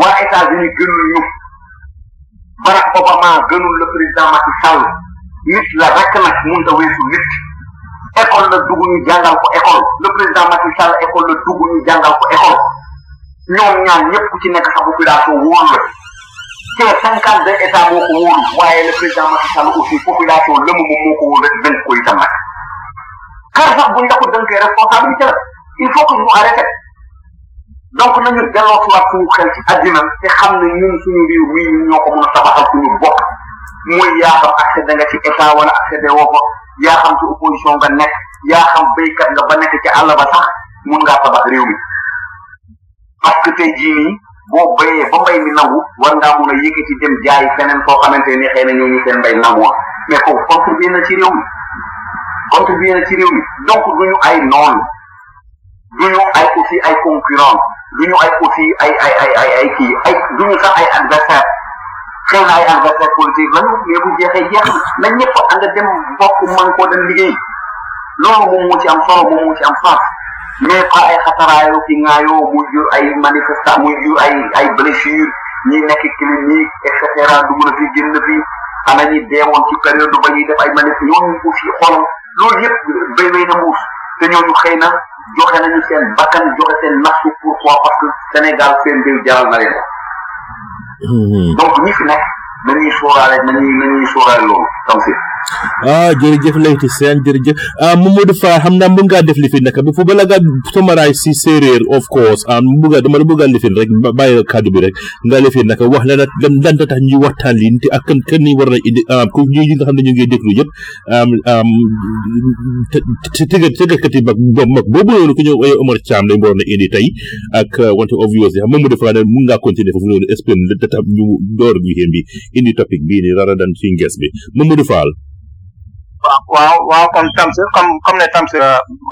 waa États-Unis gënuñu Barack Obama gënul le président Macky Sall nit la rek nag mun da weesu nit école la dugg ñu jàngal ko école le président Macky Sall école la dugg ñu jàngal ko école ñoom ñaar ñëpp ku ci nekk sa population wóor la te cinquante deux état moo ko wóolu waaye le président Macky Sall aussi population lëmm moom moo ko wóolu rek dénk ko itam nag kër sax buñ la ko dénkee responsabilité la il faut que ñu arrêté donc nañu delloo ci waat suñu xel ci àddina te xam ne ñun suñu réew mii ñun ñoo ko mën a tabaxal suñu bopp muy yaa xam accédé nga ci état wala accédé woo ko yaa xam ci opposition nga nekk yaa xam béykat nga ba nekk ci àll ba sax mun ngaa tabax réew mi parce que tey jii nii boo bayee ba mbay mi nangu war ngaa mun a yëkkati dem jaay feneen koo xamante ni xëy na ñooñu seen mbay nangu woon mais kooku contribué na ci réew mi contribué na ci réew mi donc du ñu ay noon du ñu ay aussi ay concurrent du ñu ay aussi ay ay ay ay ay kii ay du ñu sax ay adversaire xëy na ay adversaire politique lañu mais bu jeexee jeex na ñëpp ànd dem bokk mën koo dem liggéey loolu moom moo ci am solo moom moo ci am sens mais pas ay xataraayu ki ngaayoo muy jur ay manifestation muy jur ay ay blessure ñi nekk clinique et cetera du mën a fi génn fi ana ñi deewoon ci période ba ñuy def ay manif ñooñu aussi xolam loolu yëpp béy béy na mbuus te ñooñu xëy na joxe nañu seen bakkan joxe seen nafsu pourquoi parce que Sénégal seen réew jaral na leen donc ñi fi nekk nañuy sóoraale nañuy nañuy sóoraale loolu tam si ah jërëjëf Leyti Sène jërëjëf ah Mamadou Fall xam naa mën ngaa def li fi nekk bu fa bala ngaa summarize si séeréer of course ah mu bëgg a dama la bëgg a lifin rek bàyyi la kàddu bi rek nga lifin naka wax la nag lan lan tax ñuy waxtaan lii te ak kan kan ni war na indi ah ku ñi nga xam ne ñu ngi déglu yëpp te tëggat tëggatkat yi mag boobu mag boobu noonu ku ñëw ay Omar Thiam lañ waroon a indi tey ak wante obvious yi xam moom mu defa ne mun ngaa continuer foofu noonu explain da tax ñu door bi xéem bi indi topic bii ni rara dan fi ngees bi Mamadou Fall waaw waaw waaw comme Tamsir comme comme ne Tamsir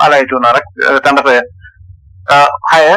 alaytu na rek tam dafa xaye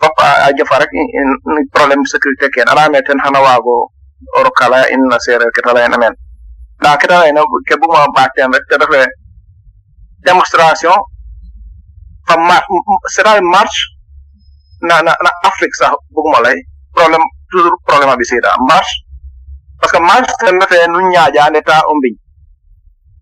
papa a jofa rek problème sécurité ken ala me ten hana wago oro kala in na sere ketala en amen da ketala en ke bu ma ba ten rek te def démonstration fa mar sera march na na na afrique sax bu ma lay problème toujours problème bi sida march parce que march ten na fe nu ñaaja ne ta ombiñ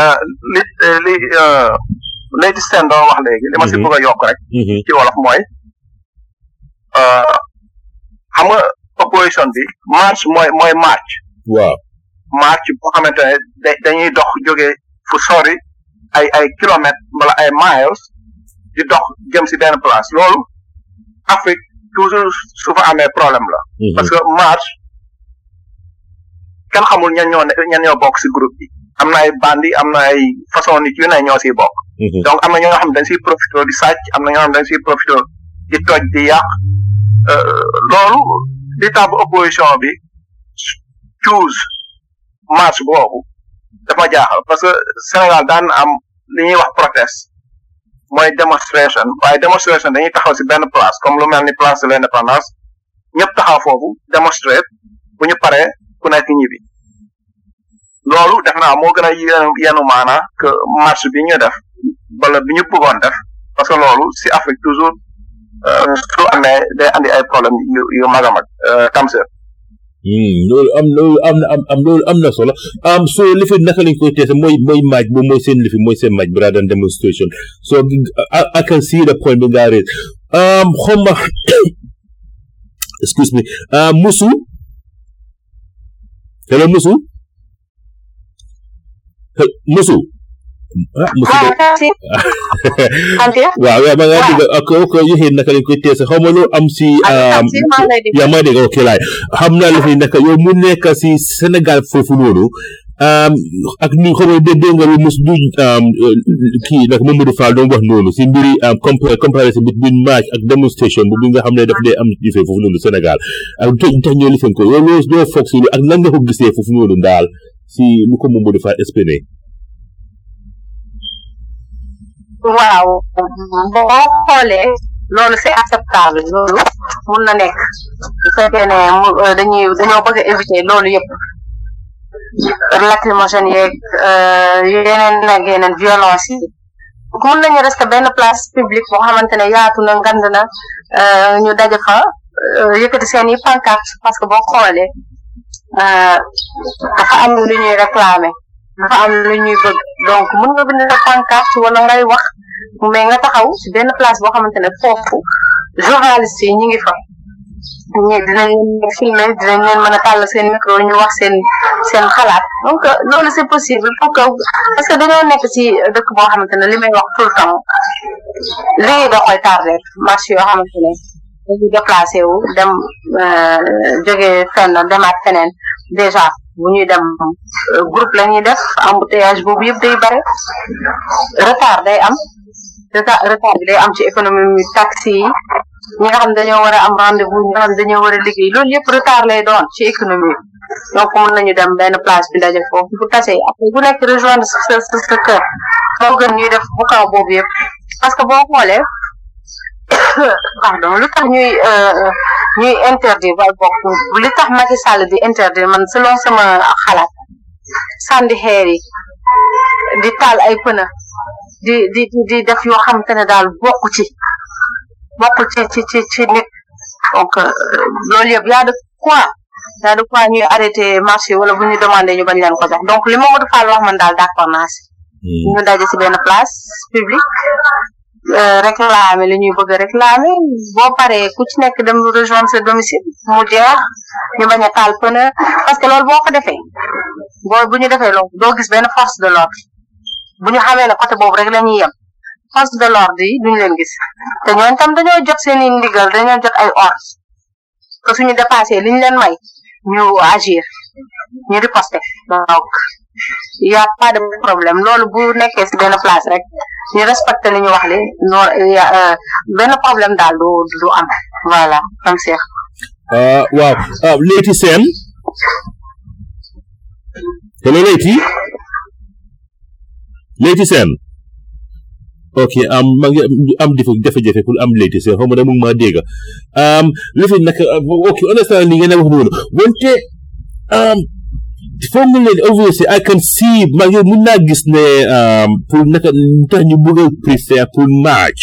euh, li euh, li euh, Lady Sène doon wax léegi li ma si Mhm. bëgg a yokk rek Mhm. ci wolof mooy euh, xam nga opposition bi marche mooy mooy marche waaw marche boo xamante ne da- dañuy dox jóge fu sori ay ay kilomètres wala ay miles di dox jëm si benn place loolu Afrique toujours su fa amee problème la Mhm. parce que marche kenn xamul ñan ñoo ne ñan ñoo bokk si groupe bi am na ay bandi am na ay façon nit yu ne ñoo siy bokk mhm. donc am na ñoo xam dañ siy profité di sàcc am na ñoo xam dañ siy profité di toj di yàq euh, loolu li tax ba opposition bi choose marche boobu dafa jaaxal parce que Sénégal daan am li ñuy wax protest mooy démonstration waaye démonstration dañuy taxaw si benn place comme lu mel ni place de l'indépendance ñëpp taxaw foofu démonstrer bu ñu paree ku nekk ñibbi loolu def naa moo gën a yenu maanaa que marche bi ñu def wala bi ñu bëggoon def parce que loolu si Afrique toujours euh, su amee day andi ay problème yu yu mag a mag euh, Tamsir hmm, loolu am loolu am na am am loolu am na solo am soo lifi naka lañ koy teese mooy mooy maaj boobu mooy seen lifi mooy seen maaj bi rather than demonstration so I can see the point bi nga raise um, xomma excuse me uh, musu hello musu musu ah musu de waaw waaw ma nga dégg ok ok yéexee naka lañ koy teese xaw ma loo am si um, yaa may dégg ok laay xam naa li fi nekk yow mu nekk si Sénégal foofu noonu um, ak ni xam nga dégg nga lu mus du um, kii nag Mamadou Fall doon wax noonu si mbiri um, compa- comparison between march ak demonstration bu bi nga xam ne daf dee am jëfee foofu noonu Sénégal ak lu tax lu tax ñoo lifin ko yow loo loo foog si lu ak nan nga ko gisee foofu noonu daal si lu ko Mamadou Fall expliqué waaw boo xoolee loolu c'est acceptable loolu mun na nekk bu fekkee ne euh, dañuy dañoo bëgg a éviter loolu yëpp lacrymogène yeeg euh, yeneen nag yeneen violence yi mun nañu rester benn place publique boo xamante ne yaatu na ngand na euh, ñu daje fa yëkkati seen i pancarte parce que boo xoolee dafa am lu ñuy réclamer dafa am lu ñuy bëgg donc mën nga bind sa pancarte wala ngay wax mais nga taxaw si benn place boo xamante ne foofu journaliste yi ñu ngi fa ñi dinañ leen filmé dinañ leen mën a tàll seen micro ñu wax seen seen xalaat donc loolu c'est possible pour que parce que dañoo nekk ci dëkk boo xamante ne li may wax tout le temps lii da koy tardé marché yoo xamante ne dañu déplacé wu dem euh, jóge fenn demaat feneen déjà bu ñuy dem euh, groupe la ñuy def embouteillage boobu yëpp day bare retard day am retard retard bi day am ci économie mi taxi yi ñi nga xam dañoo war a am rendez-vous ñi nga xam dañoo war a liggéey loolu yëpp retard lay doon ci économie donc mën nañu dem benn place bi daje foofu bu tasee après bu nekk rejoindre sa sa sa kër moo gën ñuy def bu kaw boobu yëpp parce que boo xoolee pardon lu tax ñuy euh, ñuy interdire wala bokk li tax Macky Sall di interdire man selon sama xalaat sànni xeer yi di taal ay pëna di di di def yoo xam te ne daal bokku ci bokku ci ci ci ci nit donc euh, loolu yëpp yaa def quoi daa de quoi ñuy arrêté marché wala bu ñu demandé ñu bañ leen ko jox donc li Mamadou Fall wax man daal d'accord naa si ñu daje si benn place publique euh, réclamer li ñuy bëgg a réclamer boo paree ku ci nekk dem rejoindre sa domicile mu jeex ñu bañ a taal pneu parce que loolu boo ko defee boo bu ñu defee loolu doo gis benn force de l'ordre bu ñu xamee ne côté boobu rek la ñuy yem force de l'ordre yi duñu leen gis te ñooñu tam dañoo jot seen i ndigal dañoo jot ay ordre que suñu dépassé liñ leen may ñu agir ñu riposter donc y a pas de problème loolu bu nekkee si benn place rek ñu respecté li ñu wax li no euh, benn problème daal du du am voilà am seex euh, waaw euh, léegi seen te léegi Leyti Seen ok am ma ngi am difa jafe-jafe pour am Leyti Seen xaw ma da mu ngi maa dégg am li fi nag ok honnêtement li ngeen a wax noonu wante am foog nga leen obviously I can see ma ngi mun naa gis ne am pour naka lu tax ñu bëgg a préfère pour match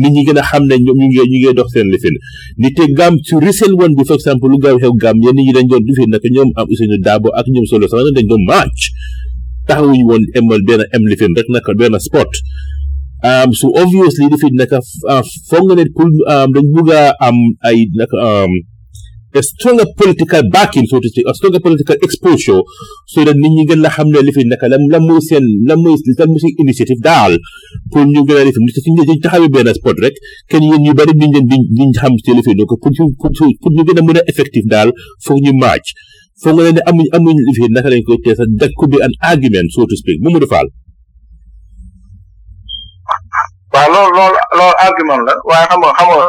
nit ñi gën a xam ne ñoom ñu ngi ñu ngi dox seen lifin ni te gam su recent one bi for example lu gaaw xew gam yenn ñi dañ doon lifin nag ñoom am Ousseynou Dabo ak ñoom solo sax dañ doon match taxawuñu woon emal benn em lifin rek nag benn sport um, so obviously lifin nag foog nga ne pour um, dañ bugg a am ay nag um, a stronger political backing so to say a stronger political exposure so that nit ñi gën la xam ne li fi nekk lan lan mooy seen lan mooy lan mooy seen initiative daal pour ñu gën a def nit suñu dañ taxawee benn spot rek kenn yéen ñu bari duñ leen duñ xam ci li fi donc pour ñu pour ñu gën a mën a effective daal foog ñu match foog nga ne amuñ amuñ li fi naka lañ koy tee sax that could be an argument so to speak Mamadou Fall waaw loolu loolu loolu argument la waaye xam nga xam nga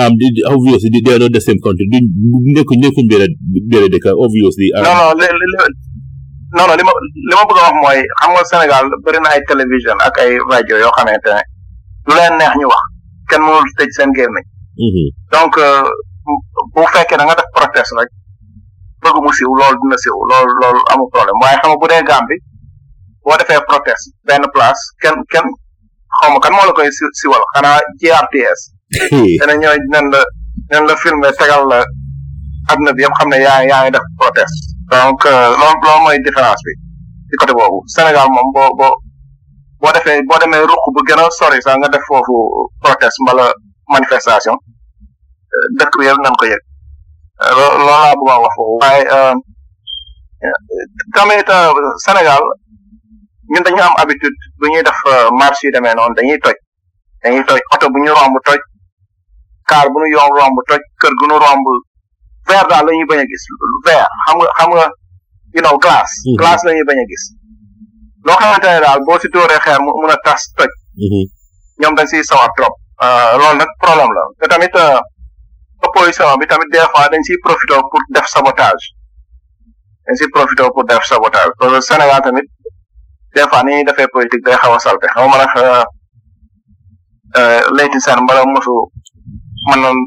um, the, the, obviously they, they are not the same country. They, they, could, they could be a, be a decker, obviously. Um, non non li li li- non non li ma li ma bëgg a wax mooy xam nga Sénégal bëri na ay télévision ak ay rajo yoo xamante ne lu leen neex ñu wax kenn mënul tëj seen gémmiñ mhm. donc euh, bu fekkee da nga def protest rek bëgg mu siw loolu dina siw loolu loolu amul problème waaye xam nga bu dee Gambie boo defee protest benn place kenn kenn xaw ma kan moo la koy si si wal xanaa GRTS. dana ñëw nen la nen la filmé tegal la adduna bi yëpp xam ne yaa yaa ngi def proteste. donc euh, loolu loolu mooy différence bi ci côté boobu Sénégal moom boo boo boo defee boo demee ruq bu gën a sori sax nga def foofu proteste mbala manifestation euh, dëkk bi yëpp nañ ko yëg euh, loolu laa bëgg a wax foofu waaye euh, tamit Sénégal ñun dañu am habitude bu ñuy def marche yu demee noonu dañuy toj dañuy toj oto bu ñu romb toj kaar bu ñu yomb romb toj kër gu ñu romb verre daal la ñuy bañ a gis verre xam nga xam nga you know glace mm-hmm. glace la ñuy bañ a gis loo xamante ne daal boo si dóoree xeer mu mun a tas toj mm-hmm. ñoom dañ siy sawar trop euh, loolu nag problème la te tamit euh, opposition bi tamit des fois dañ siy profité pour def sabotage dañ siy profité pour def sabotage parce que Sénégal tamit des fois ni ñuy defee politique day xaw a salte xaw ma nag euh, Leyti Sène mbala mosu man noonu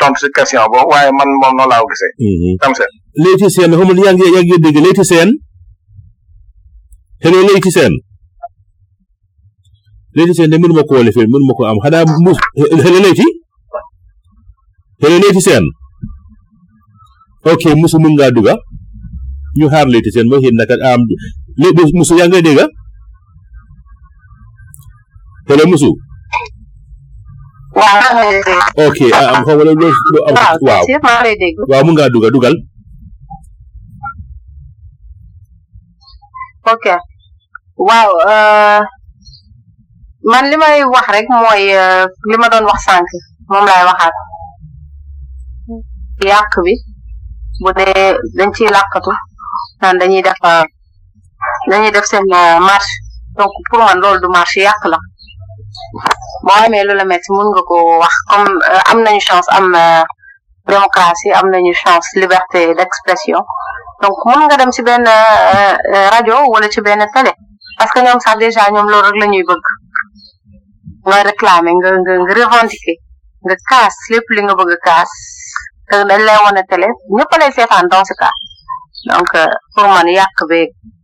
tontu si question boobu waaye man moom noonu laa ko gisee. Mhm. tam seen. Leyti Sène xamul yaa ngi yaa ngi dégg Leyti Sène. te loolu Leyti Sène. léegi seen de mënuma ko wala fee mënuma ko am xanaa mu xële léegi xële léegi seen ok musu mun ngaa dugga ñu xaar léegi seen ba xëy naka am léegi musu yaa ngay dégga xële musu ok ah, am xaw wala loo am waaw waaw mun ngaa dugga dugal ok waaw euh, man li may wax rek mooy euh, li ma doon wax sànq moom laay waxaat yàq bi bu dee dañ ciy làqatu naan dañuy def euh, dañuy def seen marche donc pour man loolu du marche yàq la boo amee lu la métti mun nga ko wax comme am nañu chance am démocratie am nañu chance liberté d'expression donc mën nga dem ci benn euh, euh, rajo wala ci benn télé parce que ñoom sax déjà ñoom loolu rek la ñuy bëgg nga réclamer nga nga nga revendiquer nga kaas lépp li nga bëgg a kaas te dañ lay wane télé ñëpp lay seetaan dans ce cas donc euh, pour man yàq beeg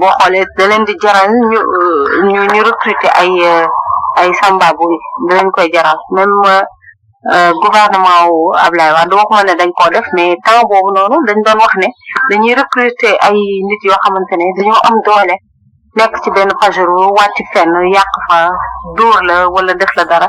boo xoolee da leen di jaral ñu ñu ñu recruter ay ay sambabu yi da leen koy jaral même gouvernement wu Ablaye Wade waxuma ne dañ koo def mais temps boobu noonu dañ doon wax ne dañuy recruter ay nit yoo xamante ne dañoo am doole nekk ci benn pajero wàcc fenn yàq fa dóor la wala def la dara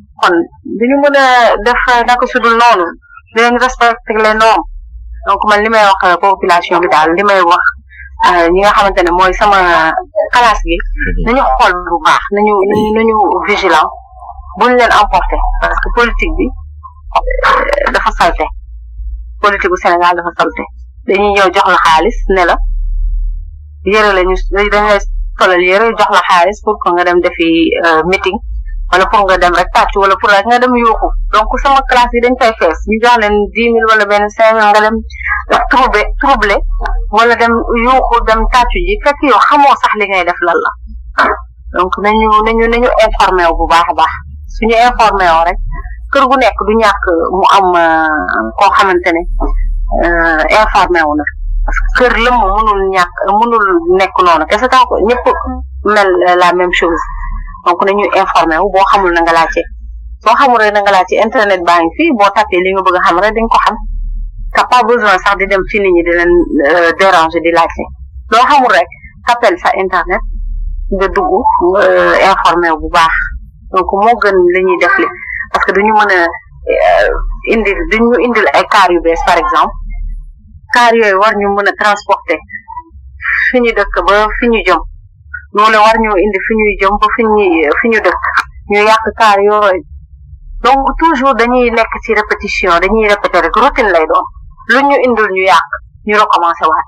kon du ñu mën a def naka su dul noonu dinañ respecté les normes donc man li may wax euh, population bi daal li may wax euh, ñi nga xamante ne mooy sama classe bi nañu xool bu baax nañu nañu nañu vigilant buñ leen emporté parce que politique bi euh, dafa salte politique bu Sénégal dafa salte dañuy ñëw jox la xaalis ne la yére lañu dañ lay solal yére jox la xaalis pour que nga dem defi euh, meeting wala pour nga dem rek tàcc wala pour rek nga dem yuuxu donc sama classe yi dañ fay fees ñu jox leen dix mille wala benn cinq mille nga dem trouble trouble wala dem yuuxu dem tàccu ji fekk yow xamoo sax li ngay def lan la donc nañu nañu nañu informé wu bu baax a baax suñu informé woo rek kër gu nekk du ñàkk mu am euh, koo xamante ne euh, informé wu na parce que kër lëmm mënul ñàkk mënul nekk noonu kese tax ñëpp mel la même chose donc nañu informé wu boo xamul na nga laajte boo xamul rek na nga laajte internet baa ngi fii boo tapé li nga bëgg a xam rek di nga ko xam t'as pas besoin sax di dem ci nit ñi di leen euh, déranger di laajte loo xamul rek tapel sa internet nga dugg nga euh, informé bu baax donc moo gën li ñuy def li parce que duñu mën a euh, indil duñu indil ay car yu bees par exemple car yooyu war ñu mën a transporter fi ñu dëkk ba fi ñu jëm loolu war ñu indi fi ñuy jëm ba fi ñuy fi ñu dëkk ñu yàq car yooyu donc toujours dañuy nekk ci répétition dañuy répéter rek routine lay doon lu ñu indul ñu yàq ñu recommencer waat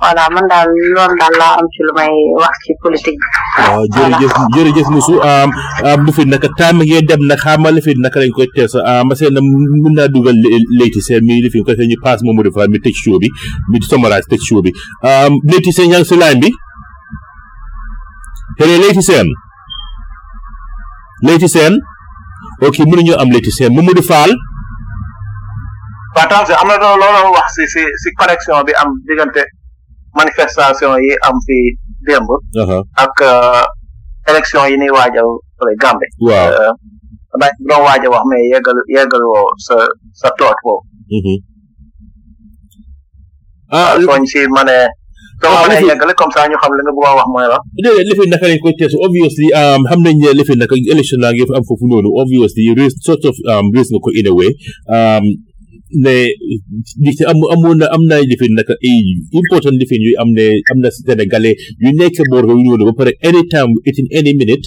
voilà man daal loolu daal laa am ci lu may wax ci politique bi. waaw jërëjëf jërëjëf Moussa am am lu fi naka taam ngeen dem nag xaaral fi naka lañ koy tees ah Massi na mun naa dugal Leyti Sène mi li fi ko ñu paas moom mu defar mi tëj show bi mi somaraat tëj show bi Leyti Sène yaa ngi si line bi. Hello Leyti Sène. Leyti Sène ok mënuñu am Leyti Sène Mamadou Fall waaw Tange am na loolu wax si si si connexion bi am diggante manifestation yi am fi démb ak euh, élection yi ñuy waajal fële Gambe waaw euh, ndax doon waaj a wax mais yeggal yeggal woo sa sa toot boobu mm-hmm. ah soñ si ma ne. waaw li fi yeggale comme ça ñu xam li nga bëgg a wax mooy la. déedéet li fi naka lañ koy teesu obviously um, xam nañ ne li fi naka élection laa ngi am foofu noonu obviously race sort of um, race nga ko in a way. Um, ne li ci am amoon na am naa lifin naka ay important lifin yu am ne am na sénégalais yu nekk boor yooyu noonu ba pare anytime within any minute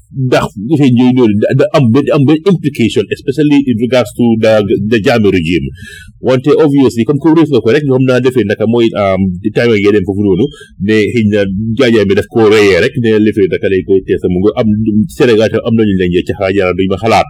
ndax effet yooyu noonu da am benn am benn implication especially in regards to the the Jammeh regime wante obviously comme ko réef nga ko rek xam naa defee naka mooy time ngeen dem foofu noonu ne xëy na jaajaay bi daf koo reyee rek ne lefee naka lay koy teesa mu nga am Sénégal tam am nañu leen ci xaajaara duñ ma xalaat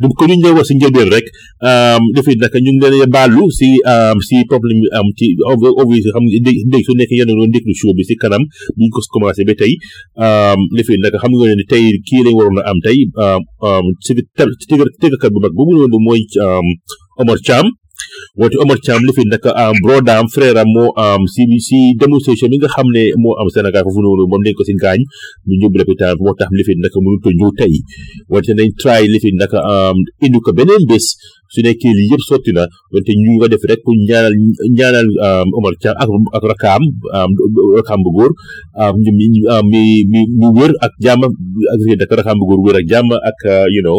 du ko ñu ñëw si njëlbeen rek dafay nag ñu ngi leen baalu si si problème bi am ci obvious xam nga dégg su nekk yéen a doon déglu show bi si kanam bu ñu ko commencé ba tey dafay nag xam nga ne tey kii lañ waroon a am tey si tëgg tëggkat bu mag bu mu doon mooy Omar Thiam woote Omar Thiam li fi nag am brodaam frère am moo am si si démonstration bi nga xam ne moo am Sénégal foofu noonu moom dañ ko si gaañ ñu ñëw lopitaan moo tax li fi nag mënut a ñëw tey wante nañ try li fi nag am indi ko beneen bés su nekkee lii yëpp sotti na wante ñu nga def rek pour ñaanal ñaanal Omar Thiam ak ak rakaam rakaam bu góor ñu mi mi mi wër ak jàmm ak rakaam bu góor wër ak jàmm ak you know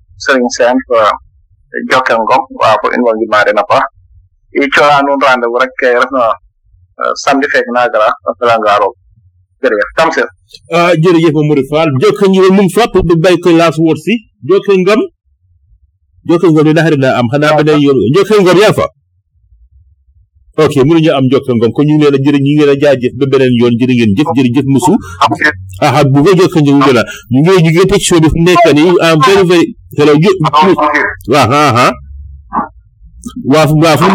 sëriñ seen fo jokke ngom waaw fo in wangi maade na paax i coola nuun rendez-vous rek ke refna samedi feek naagara a felanga roog jërëjëf tamsir ah jërëjëf Mamadou Fall jokke ngi mum fop du bay ko laas wor si jokke ngam jokke ngam ni daxari da am xanaa beneen yoon jokke ngam yaa fa ok mënuñu am njokk ngoom kon ñu ngi leen a jërë ñu ngi leen a jaajëf ba beneen yoon jërë ngeen jëf jërëjëf musu aha bu ko jokk ñu ngi la ñu ngi ñu ngi tëj show bi fu nekk ni am very very hello yo waa ha ha waa waa fu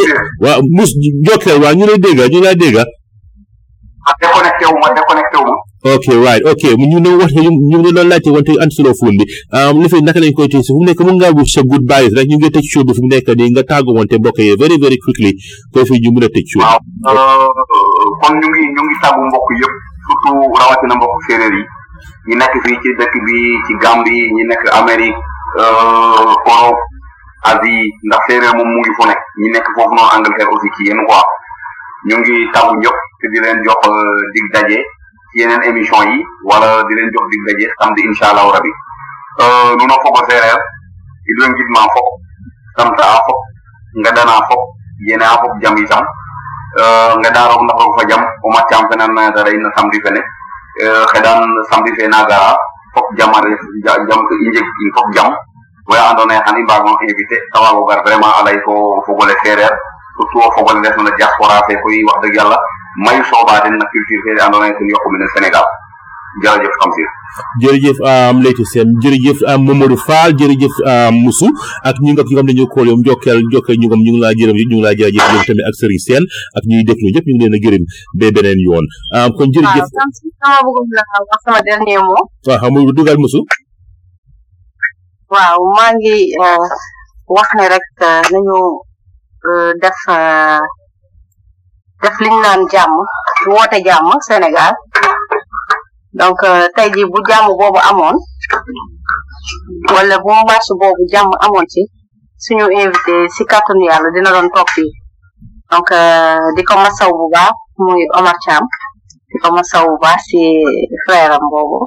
waa mus jokkeel waa ñu lay dégga ñu lay dégga ma déconnecté wu ma déconnecté wu ma. ok right ok ñu doon wax ñu ñu doon laajte wante an solo fóon bi um, li fi naka lañ koy tëj si fu mu nekk mën ngaa wut sa good bye rek ñu ngi tëj show bi fu mu nekk nii nga tàggu wante mbokk yi very very quickly koy fi ñu mën a tëj show. waaw euh, kon ñu ngi ñu ngi tàggu mbokk yëpp surtout rawatina mbokk séeréer yi ñu nekk fii ci dëkk bi ci Gambie ñu nekk Amérique euh, Europe. Asie ndax séeréer moom mu ngi fu ne ñi nekk foofu noonu Angleterre aussi ci yéen quoi ñu ngi tàggu ñëpp te di leen jox euh, dig daje ci yeneen émission yi wala di leen jox dig daje samedi incha allahu rabi euh, nu na fogo séeréer i doon gis maa fop sant a fop nga danaa fop yéene a fop jam yi sam euh, nga daa roog ndax roog fa jam o mat caam fene na dara in na samedi fene xedan samedi fe na gara fop jam a ref jam i njeg in fop jam we ando naye xan i mbaag no invité ta waago gar vraiment a lay fo fogole seereer surtout o fogole ndef na diaspora fe koy wax dëgg yàlla mayu soobaa den na culture fee ando naye ten yoqu mene Sénégal jërëjëf Tamsir jërëjëf am Leyti Sène jërëjëf am Mamadou Fall jërëjëf am Moussou ak ñi nga ñi nga xam ne ñoo kool yow njokkeel njokkeel ñu ngam ñu ngi laa jërëm ñu ngi laa jërëjëf ñoom tamit ak Serigne Sène ak ñuy déglu ñëpp ñu ngi leen a gërëm ba beneen yoon am kon jërëjëf waaw Tamsir sama bëggoon la wax sama dernier mot waaw xam nga dugal Moussou waaw maa ngi euh, wax ne rek euh, nañu euh, def def liñ naan jàmm woote jàmm Sénégal donc tey ji bu jàmm boobu amoon wala bu marche boobu jàmm amoon ci suñu invité si kàttanu yàlla dina doon toog fii donc euh, di ko masaw bu baax muy Omar Thiam di ko masaw bu baax si frère am boobu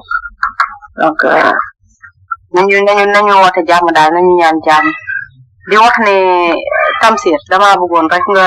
donc euh, nañu nañu nañu woote jàmm daal nañu ñaan jàmm di wax ne Tamsir dama bëggoon rek nga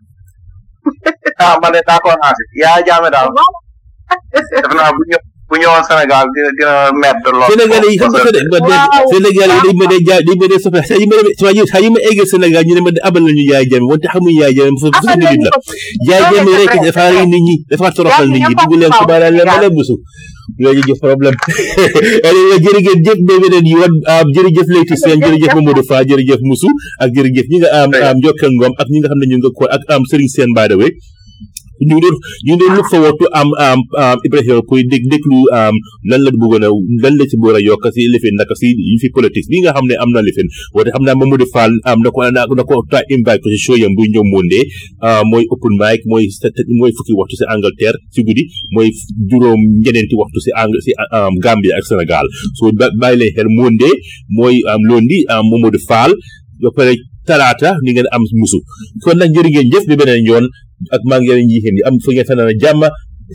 ah man de d'accord naa si yaa jaame daal def naa bu ñëw bu ñëwoon Sénégal dina dina mett lool. Sénégal yi xam nga ko de man de Sénégal yi dañ ma dee jaay dañ ma dee soppi saa yu ma demee saa yu saa yu ma eggee Sénégal ñu ne ma de abal nañu yaay jame wante xamuñu yaay jame su su nit la yaay jame rek dafa rey nit ñi dafa toroxal nit ñi dugg leen tubaab leen ma leen musu léegi jëf problème jërëjëf jëf ba beneen yoon ah, jërëjëf Leyti Sène jërëjëf Mamadou Fa jërëjëf Moussou ak jërëjëf ñi nga am am Njokkal Ngom ak ñi nga xam ne ñu nga ko ak am Serigne Sène by the way ñu ngi doon ñu ngi doon look forward to am am am Ibrahima kuy dégg déglu am lan la bëggoon a lan la ci bëggoon a yokk si lifin naka si yi fi politique bi nga xam ne am na lifin wante xam naa Mamadou Fall am na ko na na ko ta invite ko si show yam buy ñëw Monday ah, mooy open mic mooy sa- mooy fukki waxtu si Angleterre si guddi mooy juróom ñeneenti waxtu si ang si am Gambie ak Sénégal soo ba- bàyyi leen xel monde mooy am londi am Momadou Fall ba pare talaata ni ngeen am musu kon nag jërë ngeen jëf bi beneen yoon ak maa ngi leen yéexeen yi am fa ngeen fanaan ak jàmm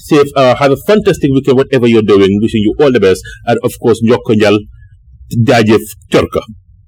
safe uh, have a fantastic weekend whatever you're doing wishing you all the best and of course njokk njal jaajëf corka